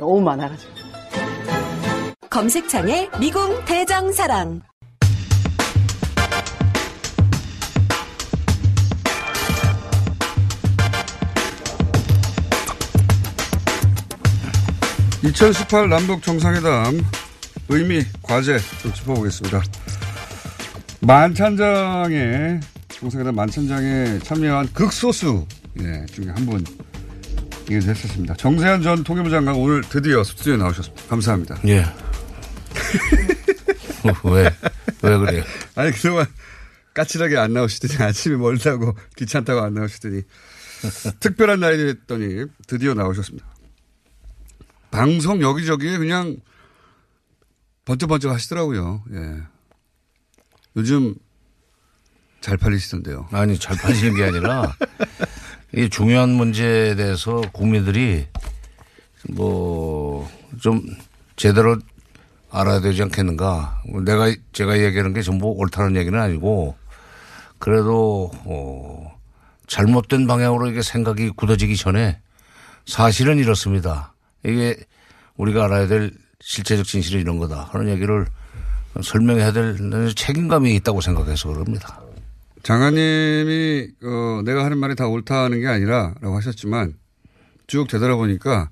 [SPEAKER 7] 너무 많아가지고.
[SPEAKER 8] 검색창에 미궁 대장사랑.
[SPEAKER 1] (2018) 남북 정상회담 의미 과제 좀 짚어보겠습니다. 만찬장에 정상회담 만찬장에 참여한 극소수 예, 중에 한 분 얘기를 했었습니다. 정세현 전 통일부 장관 오늘 드디어 스튜디오에 나오셨습니다. 감사합니다.
[SPEAKER 9] 예. 왜? 왜 그래요?
[SPEAKER 1] 아니, 그동안 까칠하게 안 나오시더니 아침에 멀다고 귀찮다고 안 나오시더니 특별한 날이 됐더니 드디어 나오셨습니다. 방송 여기저기에 그냥 번쩍번쩍 하시더라고요. 예. 요즘 잘 팔리시던데요.
[SPEAKER 9] 아니, 잘 팔리는 게 아니라 이 중요한 문제에 대해서 국민들이 뭐 좀 제대로 알아야 되지 않겠는가. 내가, 제가 얘기하는 게 전부 옳다는 얘기는 아니고 그래도 어, 잘못된 방향으로 이게 생각이 굳어지기 전에 사실은 이렇습니다. 이게 우리가 알아야 될 실체적 진실이 이런 거다 하는 얘기를 설명해야 될 책임감이 있다고 생각해서 그럽니다.
[SPEAKER 1] 장관님이 어, 내가 하는 말이 다 옳다는 게 아니라라고 하셨지만 쭉 되돌아보니까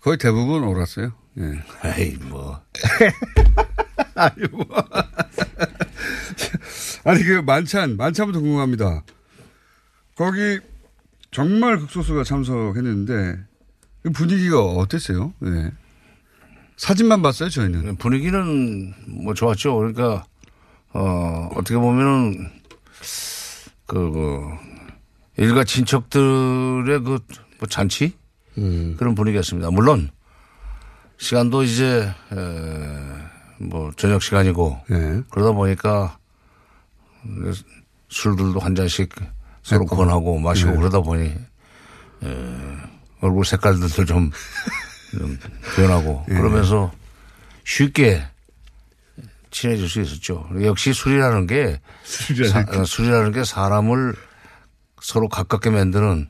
[SPEAKER 1] 거의 대부분 옳았어요. 예.
[SPEAKER 9] 아이 뭐.
[SPEAKER 1] 아니 뭐. 아니 그 만찬 만찬부터 궁금합니다. 거기 정말 극소수가 참석했는데 그 분위기가 어땠어요? 예. 사진만 봤어요 저희는.
[SPEAKER 9] 분위기는 뭐 좋았죠. 그러니까 어 어떻게 보면은 그, 그 일가 친척들의 그 뭐 잔치 그런 분위기였습니다. 물론 시간도 이제 에, 뭐 저녁 시간이고
[SPEAKER 1] 예.
[SPEAKER 9] 그러다 보니까 술들도 한 잔씩 서로 권하고 마시고
[SPEAKER 1] 네.
[SPEAKER 9] 그러다 보니 에, 얼굴 색깔들도 좀, 좀 변하고
[SPEAKER 1] 예.
[SPEAKER 9] 그러면서 쉽게 친해질 수 있었죠. 역시 술이라는 게
[SPEAKER 1] 술이라는
[SPEAKER 9] 사- 어, 술이라는 게 사람을 서로 가깝게 만드는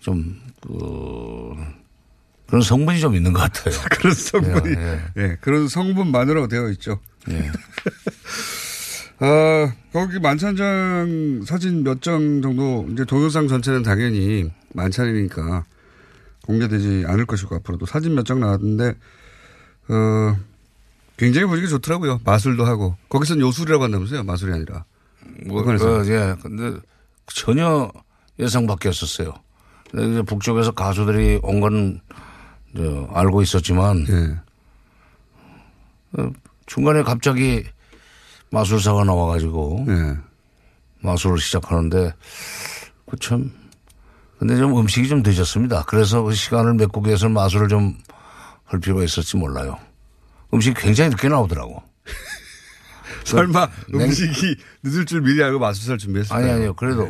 [SPEAKER 9] 좀 그, 그런 성분이 좀 있는 것 같아요.
[SPEAKER 1] 그런 성분이
[SPEAKER 9] 예,
[SPEAKER 1] 예, 그런 성분만으로 되어 있죠.
[SPEAKER 9] 예.
[SPEAKER 1] 아, 거기 만찬장 사진 몇 장 정도 이제 동영상 전체는 당연히 만찬이니까 공개되지 않을 것이고 앞으로도 사진 몇 장 나왔는데 어 굉장히 분위기 좋더라고요. 마술도 하고 거기서는 요술이라고 한다면서요. 마술이 아니라.
[SPEAKER 9] 뭐. 어, 예. 근데 전혀 예상 밖이었었어요. 이제 북쪽에서 가수들이 온 건 알고 있었지만
[SPEAKER 1] 예.
[SPEAKER 9] 어, 중간에 갑자기 마술사가 나와가지고
[SPEAKER 1] 예.
[SPEAKER 9] 마술을 시작하는데 그참 근데 좀 음식이 좀 늦었습니다. 그래서 그 시간을 메꾸기 위해서 마술을 좀 할 필요가 있었지 몰라요. 음식이 굉장히 늦게 나오더라고.
[SPEAKER 1] 설마
[SPEAKER 9] 냉-
[SPEAKER 1] 음식이 늦을 줄 미리 알고 마술사를 준비했어요.
[SPEAKER 9] 아니 아니요. 그래도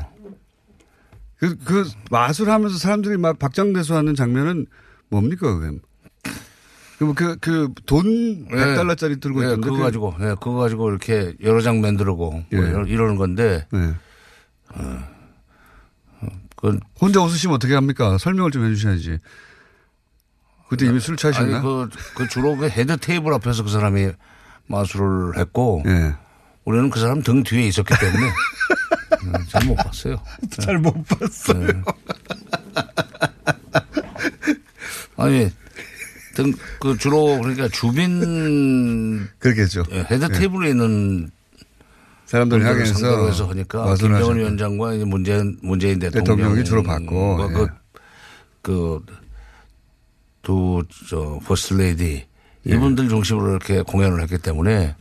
[SPEAKER 1] 그, 그 마술하면서 사람들이 막 박장대소하는 장면은 뭡니까 그게? 그, 그, 돈 100달러짜리 들고
[SPEAKER 9] 예,
[SPEAKER 1] 있던데.
[SPEAKER 9] 그거
[SPEAKER 1] 그-
[SPEAKER 9] 가지고, 예, 그거 가지고 이렇게 여러 장 만들고 뭐
[SPEAKER 1] 예.
[SPEAKER 9] 이러- 이러는 건데.
[SPEAKER 1] 네.
[SPEAKER 9] 그
[SPEAKER 1] 혼자 웃으시면 어떻게 합니까? 설명을 좀 해주셔야지. 그때 이미 술 취하셨나?
[SPEAKER 9] 아니, 그, 그 주로 그 헤드 테이블 앞에서 그 사람이 마술을 했고.
[SPEAKER 1] 예.
[SPEAKER 9] 우리는 그 사람 등 뒤에 있었기 때문에. 음, 잘못 봤어요.
[SPEAKER 1] 잘 못 봤어요.
[SPEAKER 9] 네. 아니, 등, 그 주로 그러니까 주빈.
[SPEAKER 1] 그렇겠죠.
[SPEAKER 9] 예, 헤드
[SPEAKER 1] 예.
[SPEAKER 9] 테이블에 있는
[SPEAKER 1] 사람들 향해서
[SPEAKER 9] 해서 하니까 김정은. 위원장과 이제 문재인, 문재인 대통령
[SPEAKER 1] 대통령이 주로 받고,
[SPEAKER 9] 그, 그, 두, 저, 퍼스트 레이디
[SPEAKER 1] 예.
[SPEAKER 9] 이분들 중심으로 이렇게 공연을 했기 때문에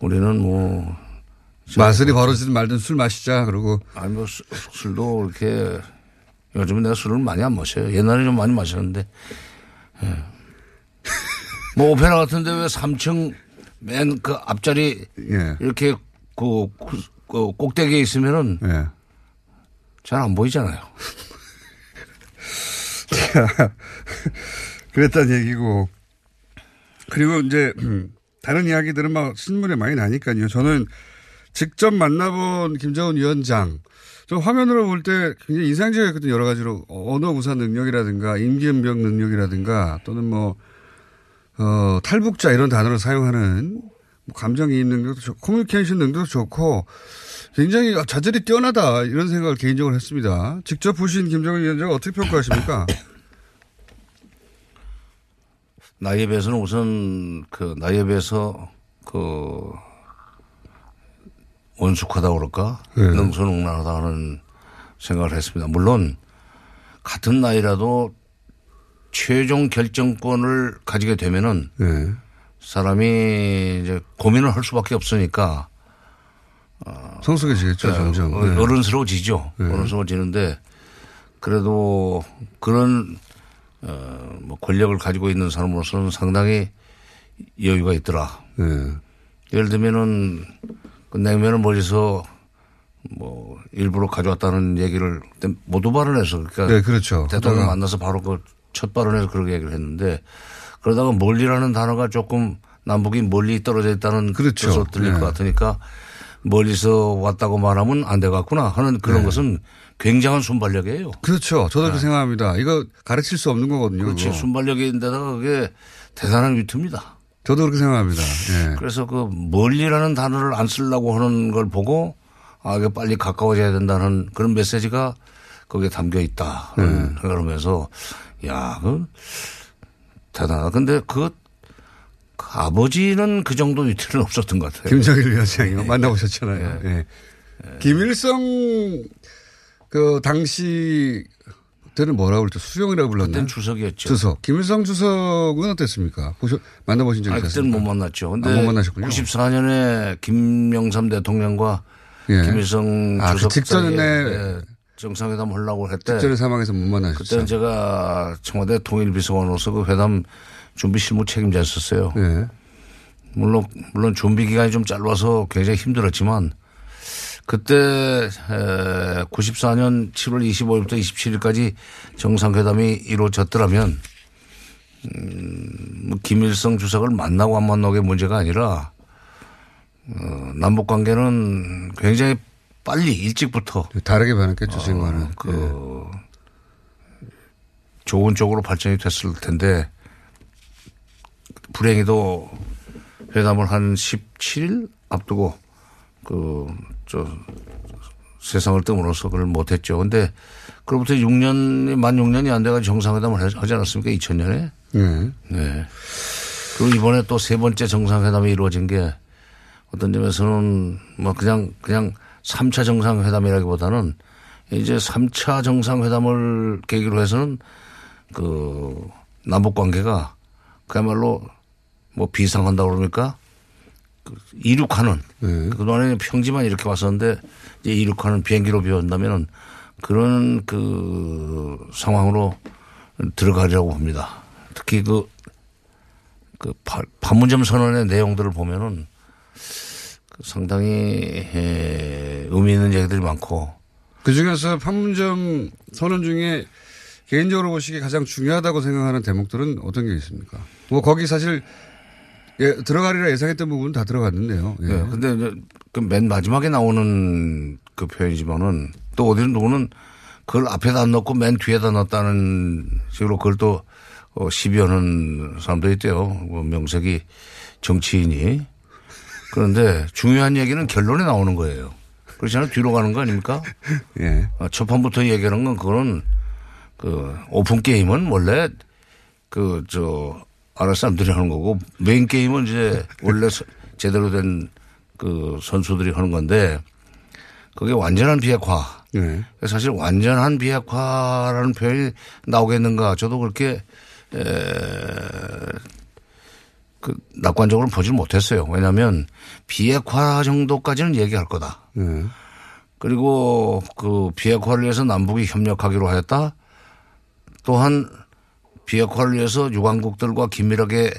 [SPEAKER 9] 우리는 뭐
[SPEAKER 1] 마술이 벌어지든 말든 술 마시자 그러고
[SPEAKER 9] 아니 뭐 술- 술도 이렇게 요즘은 내가 술을 많이 안 마셔요. 옛날에 좀 많이 마셨는데 예. 뭐 오페라 같은데 왜 3층 맨 그 앞자리
[SPEAKER 1] 예.
[SPEAKER 9] 이렇게 그, 그, 그 꼭대기에 있으면은
[SPEAKER 1] 예.
[SPEAKER 9] 잘안 보이잖아요.
[SPEAKER 1] 그랬단 얘기고. 그리고 이제 음, 다른 이야기들은 막 신문에 많이 나니까요. 저는 직접 만나본 김정은 위원장. 저 화면으로 볼 때 굉장히 인상적이었거든요. 여러 가지로 언어 구사 능력이라든가 임기응변 능력이라든가 또는 뭐 어, 탈북자 이런 단어를 사용하는 뭐 감정이입 능력도 좋고 커뮤니케이션 능력도 좋고 굉장히 자질이 뛰어나다 이런 생각을 개인적으로 했습니다. 직접 보신 김정은 위원장 어떻게 평가하십니까?
[SPEAKER 9] 나이에 비해서는 우선 그 나이에 비해서 그 원숙하다고 그럴까?
[SPEAKER 1] 네.
[SPEAKER 9] 능수능란하다 하는 생각을 했습니다. 물론 같은 나이라도 최종 결정권을 가지게 되면은
[SPEAKER 1] 네.
[SPEAKER 9] 사람이 이제 고민을 할 수밖에 없으니까
[SPEAKER 1] 성숙해지겠죠,
[SPEAKER 9] 네,
[SPEAKER 1] 점점.
[SPEAKER 9] 어,
[SPEAKER 1] 네.
[SPEAKER 9] 어른스러워지죠.
[SPEAKER 1] 네.
[SPEAKER 9] 어른스러워지는데 그래도 그런 어, 뭐 권력을 가지고 있는 사람으로서는 상당히 여유가 있더라.
[SPEAKER 1] 네.
[SPEAKER 9] 예를 들면은 그 냉면을 멀리서 뭐 일부러 가져왔다는 얘기를 모두 발언해서 그러니까
[SPEAKER 1] 네, 그렇죠.
[SPEAKER 9] 대통령 만나서 바로 그 첫 발언에서 그렇게 얘기를 했는데 그러다가 멀리라는 단어가 조금 남북이 멀리 떨어져 있다는
[SPEAKER 1] 그렇죠.
[SPEAKER 9] 뜻으로 들릴
[SPEAKER 1] 네.
[SPEAKER 9] 것 같으니까 멀리서 왔다고 말하면 안 되겠구나 하는 그런
[SPEAKER 1] 네.
[SPEAKER 9] 것은 굉장한 순발력이에요.
[SPEAKER 1] 그렇죠. 저도 그렇게 생각합니다. 이거 가르칠 수 없는 거거든요.
[SPEAKER 9] 네. 그렇지
[SPEAKER 1] 그거.
[SPEAKER 9] 순발력인데다가 그게 대단한 위트입니다.
[SPEAKER 1] 저도 그렇게 생각합니다. 예.
[SPEAKER 9] 그래서 그 멀리라는 단어를 안 쓰려고 하는 걸 보고 아, 이게 빨리 가까워져야 된다는 그런 메시지가 거기에 담겨 있다.
[SPEAKER 1] 네.
[SPEAKER 9] 그러면서 야, 그 대단하다. 근데 그, 그 아버지는 그 정도 위트는 없었던 것 같아요.
[SPEAKER 1] 김정일 위원장이요. 만나보셨잖아요. 예. 김일성 그 당시 때는 뭐라고 그랬죠? 수령이라고 불렀나요?
[SPEAKER 9] 그때는 주석이었죠.
[SPEAKER 1] 주석. 김일성 주석은 어땠습니까? 보셔, 만나보신 적이
[SPEAKER 9] 아,
[SPEAKER 1] 있었습니까?
[SPEAKER 9] 그때는 못 만났죠. 근데
[SPEAKER 1] 아, 못 만나셨군요.
[SPEAKER 9] 94년에 김영삼 대통령과
[SPEAKER 1] 예.
[SPEAKER 9] 김일성
[SPEAKER 1] 아, 그
[SPEAKER 9] 주석
[SPEAKER 1] 직전에
[SPEAKER 9] 사이에 예, 정상회담 하려고 했대.
[SPEAKER 1] 직전에 사망해서 못 만나셨죠.
[SPEAKER 9] 그때는 제가 청와대 통일비서관으로서 그 회담 준비 실무 책임자였었어요.
[SPEAKER 1] 예.
[SPEAKER 9] 물론 물론 준비 기간이 좀 짧아서 굉장히 힘들었지만 그때 에, 94년 7월 25일부터 27일까지 정상회담이 이루어졌더라면 음, 뭐 김일성 주석을 만나고 안 만나고의 문제가 아니라 어, 남북 관계는 굉장히 빨리 일찍부터
[SPEAKER 1] 다르게 변했겠죠, 지금과는.
[SPEAKER 9] 어, 그 좋은 쪽으로 발전이 됐을 텐데 불행히도 회담을 한 17일 앞두고 그 저 세상을 뜸으로써 그걸 못했죠. 근데 그로부터 6년이 만 6년이 안 돼가지고 정상회담을 하지 않았습니까? 2000년에.
[SPEAKER 1] 네.
[SPEAKER 9] 네. 그리고 이번에 또 세 번째 정상회담이 이루어진 게 어떤 점에서는 뭐 그냥 그냥 3차 정상회담이라기보다는 이제 3차 정상회담을 계기로 해서는 그 남북 관계가 그야말로 뭐 비상한다고 그럽니까? 그 이륙하는 그동안에 평지만 이렇게 왔었는데 이제 이륙하는 비행기로 비온다면은 그런 그 상황으로 들어가려고 봅니다. 특히 그, 그 파- 판문점 선언의 내용들을 보면은 그 상당히 에, 의미 있는 얘기들이 많고
[SPEAKER 1] 그 중에서 판문점 선언 중에 개인적으로 보시기에 가장 중요하다고 생각하는 대목들은 어떤 게 있습니까? 뭐 거기 사실 예, 들어가리라 예상했던 부분은 다 들어갔는데요. 예.
[SPEAKER 9] 네, 근데 이제 그맨 마지막에 나오는 그 표현이지만은 또 어디는 누구는 그걸 앞에다 안 넣고 맨 뒤에다 넣었다는 식으로 그걸 또 어, 시비하는 사람도 있대요. 뭐 명색이 정치인이. 그런데 중요한 얘기는 결론에 나오는 거예요. 그렇잖아요. 뒤로 가는 거 아닙니까?
[SPEAKER 1] 예.
[SPEAKER 9] 아, 첫 판부터 얘기하는 건 그거는 그 오픈 게임은 원래 그 저 아랫사람들이 하는 거고 메인 게임은 이제 원래 서- 제대로 된 그 선수들이 하는 건데 그게 완전한 비핵화.
[SPEAKER 1] 네.
[SPEAKER 9] 사실 완전한 비핵화라는 표현이 나오겠는가 저도 그렇게 그 낙관적으로 보질 못했어요. 왜냐하면 비핵화 정도까지는 얘기할 거다.
[SPEAKER 1] 네.
[SPEAKER 9] 그리고 그 비핵화를 위해서 남북이 협력하기로 하였다. 또한 비핵화를 위해서 유관국들과 긴밀하게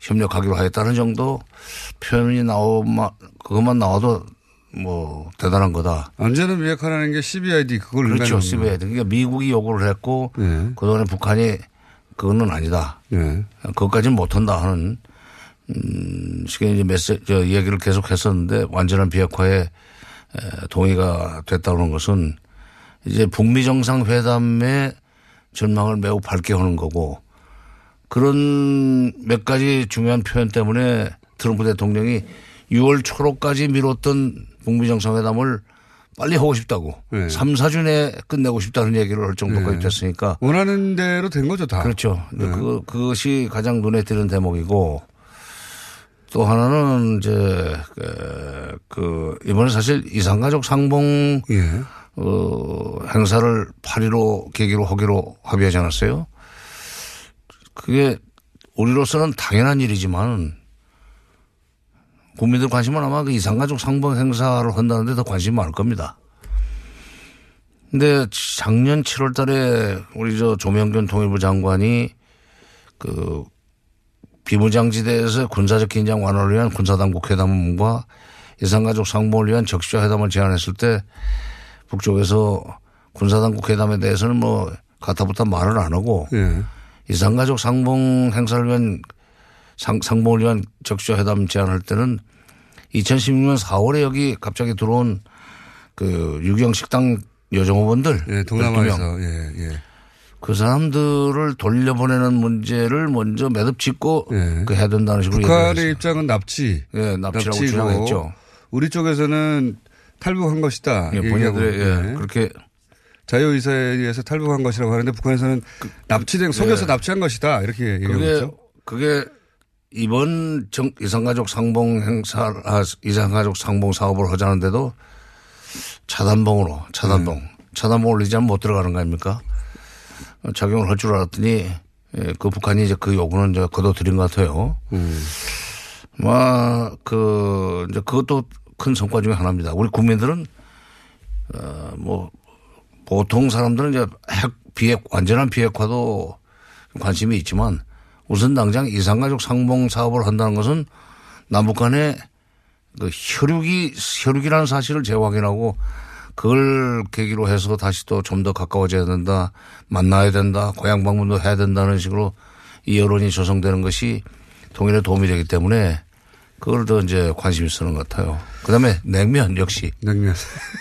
[SPEAKER 9] 협력하기로 하였다는 정도 표현이 나오면 그것만 나와도 뭐 대단한 거다.
[SPEAKER 1] 안전한 비핵화라는 게 CBID 그걸
[SPEAKER 9] 그렇죠. CBID. 그러니까 미국이 요구를 했고 그동안에 북한이 그거는 아니다.
[SPEAKER 1] 네.
[SPEAKER 9] 그것까지는 못한다 하는 음, 식의 이제 메시지, 저 얘기를 계속 했었는데 완전한 비핵화에 에, 동의가 됐다는 것은 이제 북미 정상회담의 전망을 매우 밝게 하는 거고 그런 몇 가지 중요한 표현 때문에 트럼프 대통령이 6월 초로까지 미뤘던 북미 정상회담을 빨리 하고 싶다고
[SPEAKER 1] 네.
[SPEAKER 9] 3, 4주 내에 끝내고 싶다는 얘기를 할 정도까지
[SPEAKER 1] 네.
[SPEAKER 9] 됐으니까
[SPEAKER 1] 원하는 대로 된 거죠 다.
[SPEAKER 9] 그렇죠.
[SPEAKER 1] 네.
[SPEAKER 9] 그, 그것이 가장 눈에 띄는 대목이고 또 하나는 이제 그, 그 이번에 사실 이산가족 상봉
[SPEAKER 1] 예.
[SPEAKER 9] 어, 행사를 8.15 계기로 하기로 합의하지 않았어요? 그게 우리로서는 당연한 일이지만 국민들 관심은 아마 그 이산가족 상봉 행사를 한다는데 더 관심이 많을 겁니다. 근데 작년 7월 달에 우리 저 조명균 통일부 장관이 그 비무장지대에서 군사적 긴장 완화를 위한 군사당국 회담과 이산가족 상봉을 위한 적시자 회담을 제안했을 때 북쪽에서 군사당국 회담에 대해서는 뭐 가타부타 말을 안 하고
[SPEAKER 1] 예.
[SPEAKER 9] 이산가족 상봉 행사를 위한 상, 상봉을 위한 적시자 회담 제안할 때는 2016년 4월에 여기 갑자기 들어온 그 유경 식당 여정호원들
[SPEAKER 1] 예, 동남아에서 예, 예.
[SPEAKER 9] 그 사람들을 돌려보내는 문제를 먼저 매듭 짓고 그 해야 된다는 식으로
[SPEAKER 1] 북한의. 입장은 납치.
[SPEAKER 9] 예, 납치라고
[SPEAKER 1] 납치고
[SPEAKER 9] 주장했죠.
[SPEAKER 1] 우리 쪽에서는 탈북한 것이다.
[SPEAKER 9] 예, 본인들의, 예, 그렇게
[SPEAKER 1] 자유의사에 의해서 탈북한 것이라고 하는데 북한에서는 납치된 속여서
[SPEAKER 9] 예.
[SPEAKER 1] 납치한 것이다 이렇게 얘기하고
[SPEAKER 9] 그게 이번 정, 이산가족 상봉 행사, 아, 이산가족 상봉 사업을 하자는데도 차단봉으로, 차단봉.
[SPEAKER 1] 네.
[SPEAKER 9] 차단봉 올리지 않으면 못 들어가는 거 아닙니까? 어, 작용을 할 줄 알았더니, 예, 그 북한이 이제 그 요구는 이제 거둬들인 것 같아요.
[SPEAKER 1] 음.
[SPEAKER 9] 뭐, 그, 이제 그것도 큰 성과 중에 하나입니다. 우리 국민들은, 어, 뭐, 보통 사람들은 이제 핵 비핵, 완전한 비핵화도 관심이 있지만 우선 당장 이산가족 상봉 사업을 한다는 것은 남북 간에 그 혈육이 혈육이라는 사실을 재확인하고 그걸 계기로 해서 다시 또 좀 더 가까워져야 된다, 만나야 된다, 고향 방문도 해야 된다는 식으로 이 여론이 조성되는 것이 통일에 도움이 되기 때문에 그걸 더 이제 관심이 쓰는 것 같아요. 그 다음에 냉면 역시.
[SPEAKER 1] 냉면.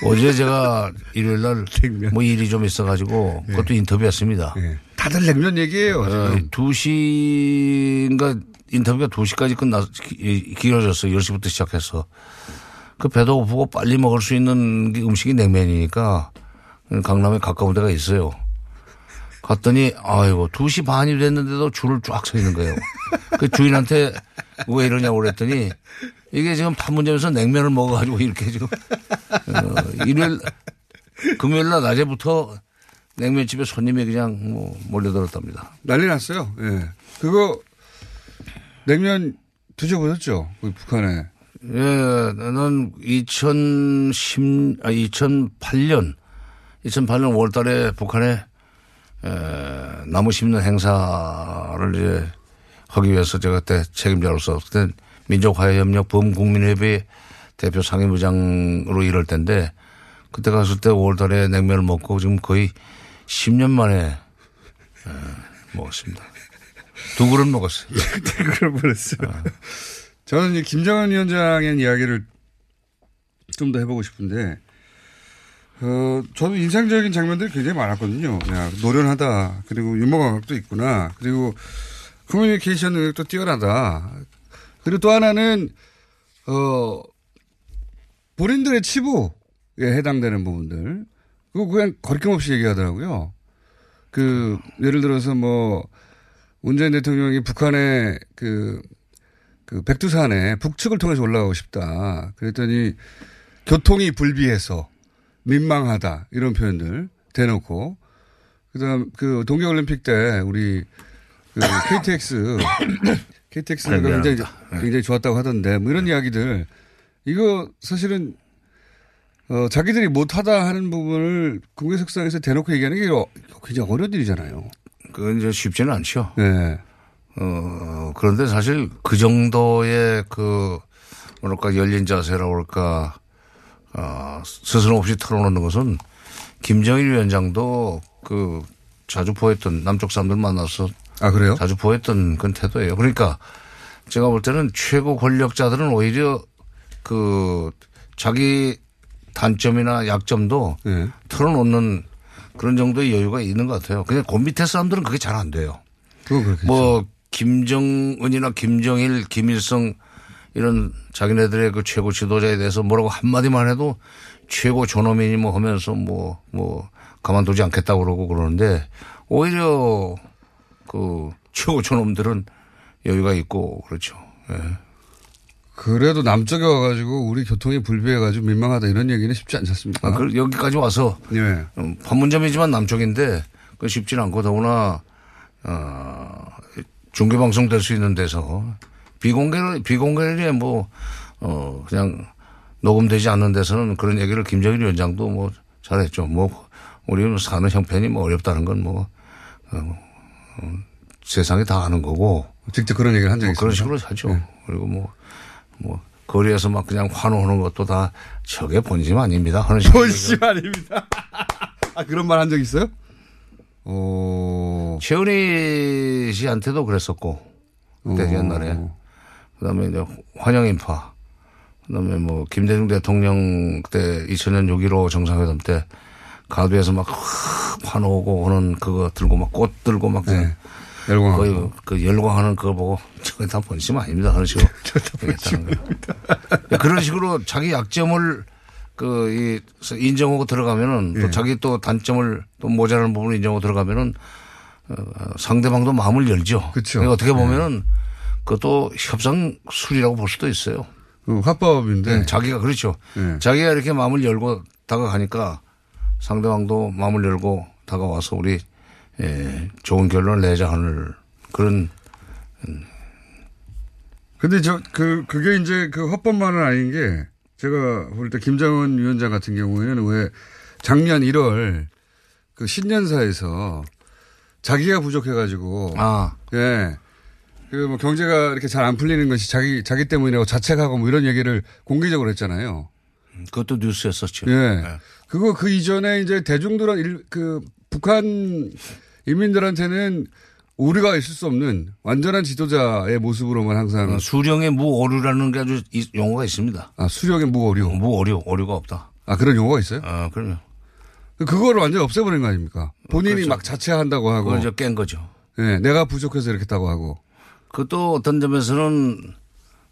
[SPEAKER 9] 어제 제가 일요일 날 뭐 일이 좀 있어가지고 그것도 인터뷰했습니다.
[SPEAKER 1] 다들 냉면 얘기해요.
[SPEAKER 9] 어,
[SPEAKER 1] 지금.
[SPEAKER 9] 2시인가 인터뷰가 2시까지 끝나서 기- 길어졌어요. 10시부터 시작해서. 그 배도 고프고 빨리 먹을 수 있는 게 음식이 냉면이니까 강남에 가까운 데가 있어요. 갔더니 아이고 2시 반이 됐는데도 줄을 쫙 서 있는 거예요. 그 주인한테 왜 이러냐고 그랬더니 이게 지금 판문점에서 냉면을 먹어가지고 이렇게 지금 어, 일요일 금요일 날 낮에부터 냉면집에 손님이 그냥 뭐 몰려들었답니다.
[SPEAKER 1] 난리 났어요. 예. 그거 냉면 드셔보셨죠? 그 북한에.
[SPEAKER 9] 예, 나는 2010, 아, 2008년, 2008년 5월 달에 북한에, 에, 나무 심는 행사를 이제 하기 위해서 제가 그때 책임자로 서 그때 민족화해협력 범국민회의 대표 상임부장으로 일할 때인데 그때 갔을 때 5월 달에 냉면을 먹고 지금 거의 10년 만에 에, 먹었습니다. 두 그릇 먹었어요.
[SPEAKER 1] 그걸 보냈어요. 저는 이 김정은 위원장의 이야기를 좀 더 해보고 싶은데, 어, 저도 인상적인 장면들이 굉장히 많았거든요. 야, 노련하다. 그리고 유머 감각도 있구나. 그리고 커뮤니케이션 능력도 뛰어나다. 그리고 또 하나는, 어, 본인들의 치부에 해당되는 부분들. 그거 그냥 거리낌 없이 얘기하더라고요. 그, 예를 들어서 뭐, 문재인 대통령이 북한의 그, 그 백두산에 북측을 통해서 올라가고 싶다. 그랬더니 교통이 불비해서 민망하다. 이런 표현들 대놓고. 그 다음 그 동계올림픽 때 우리 그 KTX, KTX가
[SPEAKER 9] 네,
[SPEAKER 1] 굉장히. 굉장히 좋았다고 하던데 뭐 이런 이야기들 이거 사실은 어, 자기들이 못하다 하는 부분을 국외석상에서 대놓고 얘기하는 게 어- 굉장히 어려운 일이잖아요.
[SPEAKER 9] 그건 이제 쉽지는 않죠.
[SPEAKER 1] 네.
[SPEAKER 9] 어, 그런데 사실 그 정도의 그, 뭐랄까, 열린 자세라고 할까, 어, 스스럼 없이 털어놓는 것은 김정일 위원장도 그 자주 보였던 남쪽 사람들 만나서
[SPEAKER 1] 아, 그래요?
[SPEAKER 9] 자주 보였던 그런 태도예요. 그러니까 제가 볼 때는 최고 권력자들은 오히려 그 자기 단점이나 약점도
[SPEAKER 1] 네.
[SPEAKER 9] 털어놓는 그런 정도의 여유가 있는 것 같아요. 그냥 그 밑에 사람들은 그게 잘 안 돼요. 뭐 김정은이나 김정일, 김일성 이런 자기네들의 그 최고 지도자에 대해서 뭐라고 한마디만 해도 최고 존엄이니 뭐 하면서 뭐, 뭐 가만두지 않겠다고 그러고 그러는데 오히려 그 최고 존엄들은 여유가 있고 그렇죠. 예.
[SPEAKER 1] 그래도 남쪽에 와가지고 우리 교통이 불비해가지고 민망하다 이런 얘기는 쉽지 않지 않습니까?
[SPEAKER 9] 아, 그 여기까지 와서
[SPEAKER 1] 예.
[SPEAKER 9] 음, 판문점이지만 남쪽인데 그 쉽지는 않고 더구나 어, 중계 방송 될 수 있는 데서 비공개 비공개에 뭐 어, 그냥 녹음되지 않는 데서는 그런 얘기를 김정일 위원장도 뭐 잘했죠. 뭐 우리는 사는 형편이 뭐 어렵다는 건뭐 어, 어, 세상이 다 아는 거고
[SPEAKER 1] 직접 그런 얘기를 한 적이
[SPEAKER 9] 뭐 그런
[SPEAKER 1] 있습니까?
[SPEAKER 9] 식으로 하죠. 그리고 뭐, 뭐, 거리에서 막 그냥 환호하는 것도 다 저게 본심 아닙니다. 하는 식으로.
[SPEAKER 1] 본심 아닙니다. 아, 그런 말 한 적 있어요? 어.
[SPEAKER 9] 최은희 씨한테도 그랬었고, 그때
[SPEAKER 1] 어.
[SPEAKER 9] 옛날에. 그 다음에 이제 환영인파. 그 다음에 뭐, 김대중 대통령 그때 2000년 6.15 정상회담 때 가두에서 막 환호하고 오는 그거 들고 막 꽃 들고 막
[SPEAKER 1] 네. 열광하고.
[SPEAKER 9] 거의 그 열광하는 그거 보고 저게 다 본심 아닙니다. 하는 식으로. 거예요. 그런 식으로 자기 약점을 그, 이, 인정하고 들어가면은
[SPEAKER 1] 예.
[SPEAKER 9] 또 자기 또 단점을 또 모자라는 부분을 인정하고 들어가면은 어, 상대방도 마음을 열죠.
[SPEAKER 1] 그쵸.
[SPEAKER 9] 어떻게 보면은 그것도 협상 술이라고 볼 수도 있어요.
[SPEAKER 1] 그 화법인데.
[SPEAKER 9] 음, 자기가 그렇죠.
[SPEAKER 1] 예.
[SPEAKER 9] 자기가 이렇게 마음을 열고 다가가니까 상대방도 마음을 열고 다가와서 우리 예, 좋은 결론을 내자 하는 그런
[SPEAKER 1] 근데 저, 그, 그게 이제 그 화법만은 아닌 게 제가 볼 때 김정은 위원장 같은 경우에는 왜 작년 1월 그 신년사에서 자기가 부족해가지고.
[SPEAKER 9] 아.
[SPEAKER 1] 예. 그 뭐 경제가 이렇게 잘 안 풀리는 것이 자기 자기 때문이라고 자책하고 뭐 이런 얘기를 공개적으로 했잖아요.
[SPEAKER 9] 그것도 뉴스였었죠.
[SPEAKER 1] 예. 그거 그 이전에 이제 대중들은 일, 그 북한 인민들한테는 오류가 있을 수 없는 완전한 지도자의 모습으로만 항상
[SPEAKER 9] 어, 수령의 무오류라는 게 아주 이- 용어가 있습니다.
[SPEAKER 1] 아, 수령의 무오류.
[SPEAKER 9] 무오류, 오류가 없다.
[SPEAKER 1] 아 그런 용어가 있어요?
[SPEAKER 9] 아, 그럼요.
[SPEAKER 1] 그거를 완전히 없애버린 거 아닙니까? 본인이
[SPEAKER 9] 그렇죠.
[SPEAKER 1] 막 자체한다고 하고.
[SPEAKER 9] 그걸 깬 거죠.
[SPEAKER 1] 예, 내가 부족해서 이렇게 했다고 하고.
[SPEAKER 9] 그것도 어떤 점에서는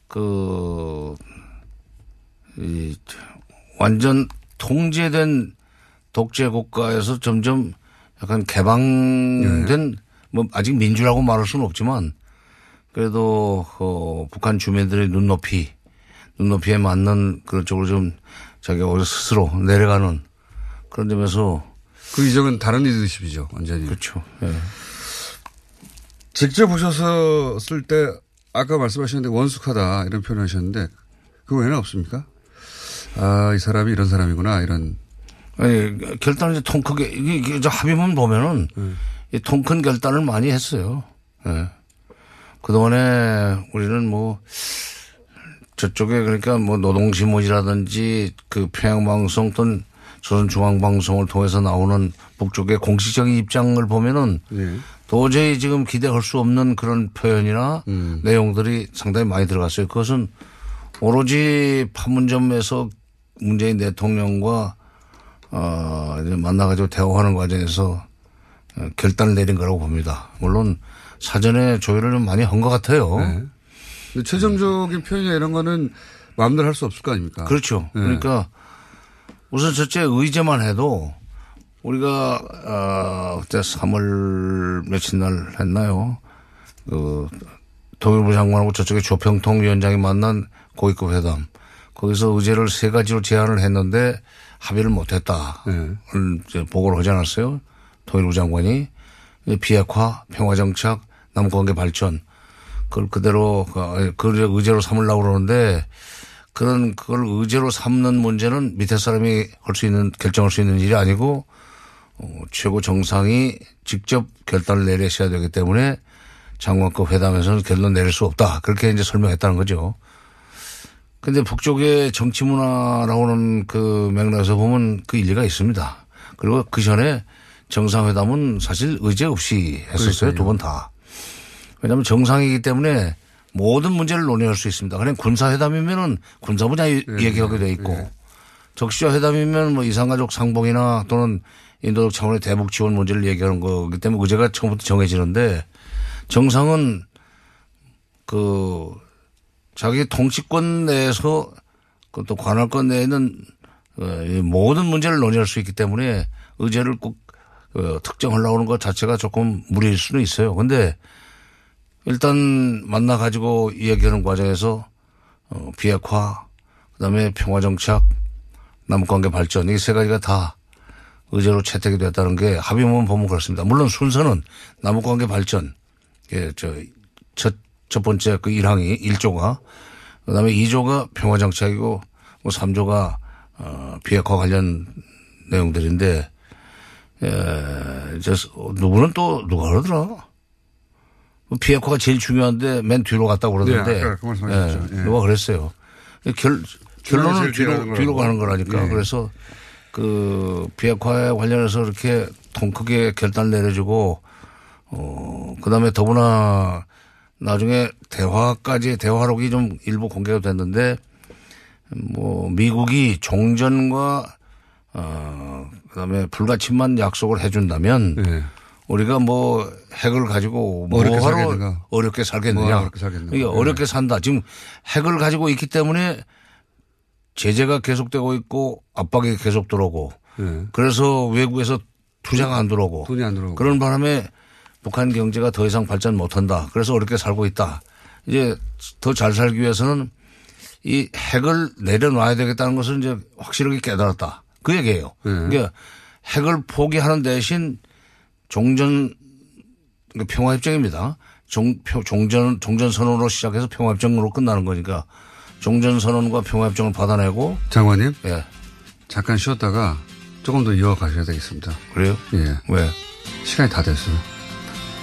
[SPEAKER 9] 그, 이, 완전 통제된 독재 국가에서 점점 약간 개방된 뭐 아직 민주라고 말할 수는 없지만 그래도 어, 북한 주민들의 눈높이 눈높이에 맞는 그런 쪽으로 좀 자기가 스스로 내려가는 그런 점에서
[SPEAKER 1] 그 이전은 다른 리더십이죠, 완전히.
[SPEAKER 9] 그렇죠. 예.
[SPEAKER 1] 직접 보셨을 때 아까 말씀하셨는데 원숙하다 이런 표현을 하셨는데 그 외에는 없습니까? 아, 이 사람이 이런 사람이구나 이런.
[SPEAKER 9] 아니 결단을 이제 통 크게 이게, 이게 저 합의문 보면은 이통큰 결단을 많이 했어요. 예. 그 동안에 우리는 뭐 저쪽에 그러니까 뭐 노동신문이라든지 그 평양방송 또는 조선중앙방송을 통해서 나오는 북쪽의 공식적인 입장을 보면은 도저히 지금 기대할 수 없는 그런 표현이나 내용들이 상당히 많이 들어갔어요. 그것은 오로지 판문점에서 문재인 대통령과 어, 이제 만나가지고 대화하는 과정에서 어, 결단을 내린 거라고 봅니다. 물론 사전에 조율을 좀 많이 한 것 같아요.
[SPEAKER 1] 근데 최종적인 표현이나 이런 거는 마음대로 할 수 없을 거 아닙니까?
[SPEAKER 9] 그렇죠.
[SPEAKER 1] 네.
[SPEAKER 9] 그러니까 우선 첫째 의제만 해도 우리가 어 그때 3월 며칠 날 했나요? 그 통일부 장관하고 저쪽에 조평통 위원장이 만난 고위급 회담. 거기서 의제를 세 가지로 제안을 했는데 합의를 못했다.
[SPEAKER 1] 네.
[SPEAKER 9] 을 이제 보고를 하지 않았어요. 통일부 장관이 비핵화, 평화정착, 남북관계 발전. 그걸 그대로 그- 그걸 의제로 삼으려고 그러는데 그런 그걸 의제로 삼는 문제는 밑에 사람이 할 수 있는 결정할 수 있는 일이 아니고 어, 최고 정상이 직접 결단을 내리셔야 되기 때문에 장관급 회담에서는 결론 내릴 수 없다. 그렇게 이제 설명했다는 거죠. 근데 북쪽의 정치 문화라고는 그 맥락에서 보면 그 일리가 있습니다. 그리고 그 전에 정상회담은 사실 의제 없이 했었어요. 두 번 다. 왜냐하면 정상이기 때문에 모든 문제를 논의할 수 있습니다. 그냥 군사회담이면은 군사 분야 얘기하게 돼 있고 적시자 회담이면 뭐 이산가족 상봉이나 또는 인도적 차원의 대북 지원 문제를 얘기하는 거기 때문에 의제가 처음부터 정해지는데 정상은 그 자기 통치권 내에서 그또 관할권 내에 있는 어, 이 모든 문제를 논의할 수 있기 때문에 의제를 꼭 어, 특정하려고 하는 것 자체가 조금 무리일 수는 있어요. 근데 일단 만나 가지고 이야기하는 과정에서 어, 비핵화, 그다음에 평화 정착, 남북 관계 발전 이 세 가지가 다 의제로 채택이 됐다는 게 합의문 보면 그렇습니다. 물론 순서는 남북 관계 발전, 예, 저 첫 첫 번째 그 1항이 1조가 그다음에 2조가 평화정착이고 뭐 3조가 어, 비핵화 관련 내용들인데 예, 이제 누구는 또 누가 그러더라. 뭐 비핵화가 제일 중요한데 맨 뒤로 갔다고 그러던데.
[SPEAKER 1] 네, 그.
[SPEAKER 9] 예,
[SPEAKER 1] 예.
[SPEAKER 9] 누가 그랬어요. 결, 결론은
[SPEAKER 1] 뒤로
[SPEAKER 9] 뒤로,
[SPEAKER 1] 가는
[SPEAKER 9] 거라니까.
[SPEAKER 1] 예.
[SPEAKER 9] 그래서 그 비핵화에 관련해서 이렇게 통 크게 결단을 내려주고 어, 그 다음에 더구나 나중에 대화까지 대화록이 좀 일부 공개가 됐는데 뭐 미국이 종전과 어, 그 다음에 불가침만 약속을 해준다면 우리가 뭐 핵을 가지고
[SPEAKER 1] 네. 어렵게 살겠는가?
[SPEAKER 9] 어렵게 살겠느냐.
[SPEAKER 1] 뭐하러 어렵게 살겠는가?
[SPEAKER 9] 이게
[SPEAKER 1] 네.
[SPEAKER 9] 어렵게 산다. 지금 핵을 가지고 있기 때문에 제재가 계속되고 있고 압박이 계속 들어오고 그래서 외국에서 투자가 안 들어오고
[SPEAKER 1] 돈이 안 들어오고.
[SPEAKER 9] 그런 바람에 북한 경제가 더 이상 발전 못한다. 그래서 어렵게 살고 있다. 이제 더 잘 살기 위해서는 이 핵을 내려놔야 되겠다는 것을 이제 확실하게 깨달았다. 그 얘기예요. 그러니까 핵을 포기하는 대신 종전 그러니까 평화협정입니다. 종, 표- 종전, 종전 선언으로 시작해서 평화협정으로 끝나는 거니까 종전 선언과 평화협정을 받아내고
[SPEAKER 1] 장관님.
[SPEAKER 9] 예.
[SPEAKER 1] 잠깐 쉬었다가 조금 더 이어가셔야 되겠습니다.
[SPEAKER 9] 그래요?
[SPEAKER 1] 예.
[SPEAKER 9] 왜?
[SPEAKER 1] 시간이 다 됐어요.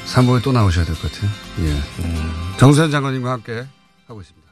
[SPEAKER 1] 3부에 또 나오셔야 될 것 같아요. 예. 정세현 장관님과 함께 하고 있습니다.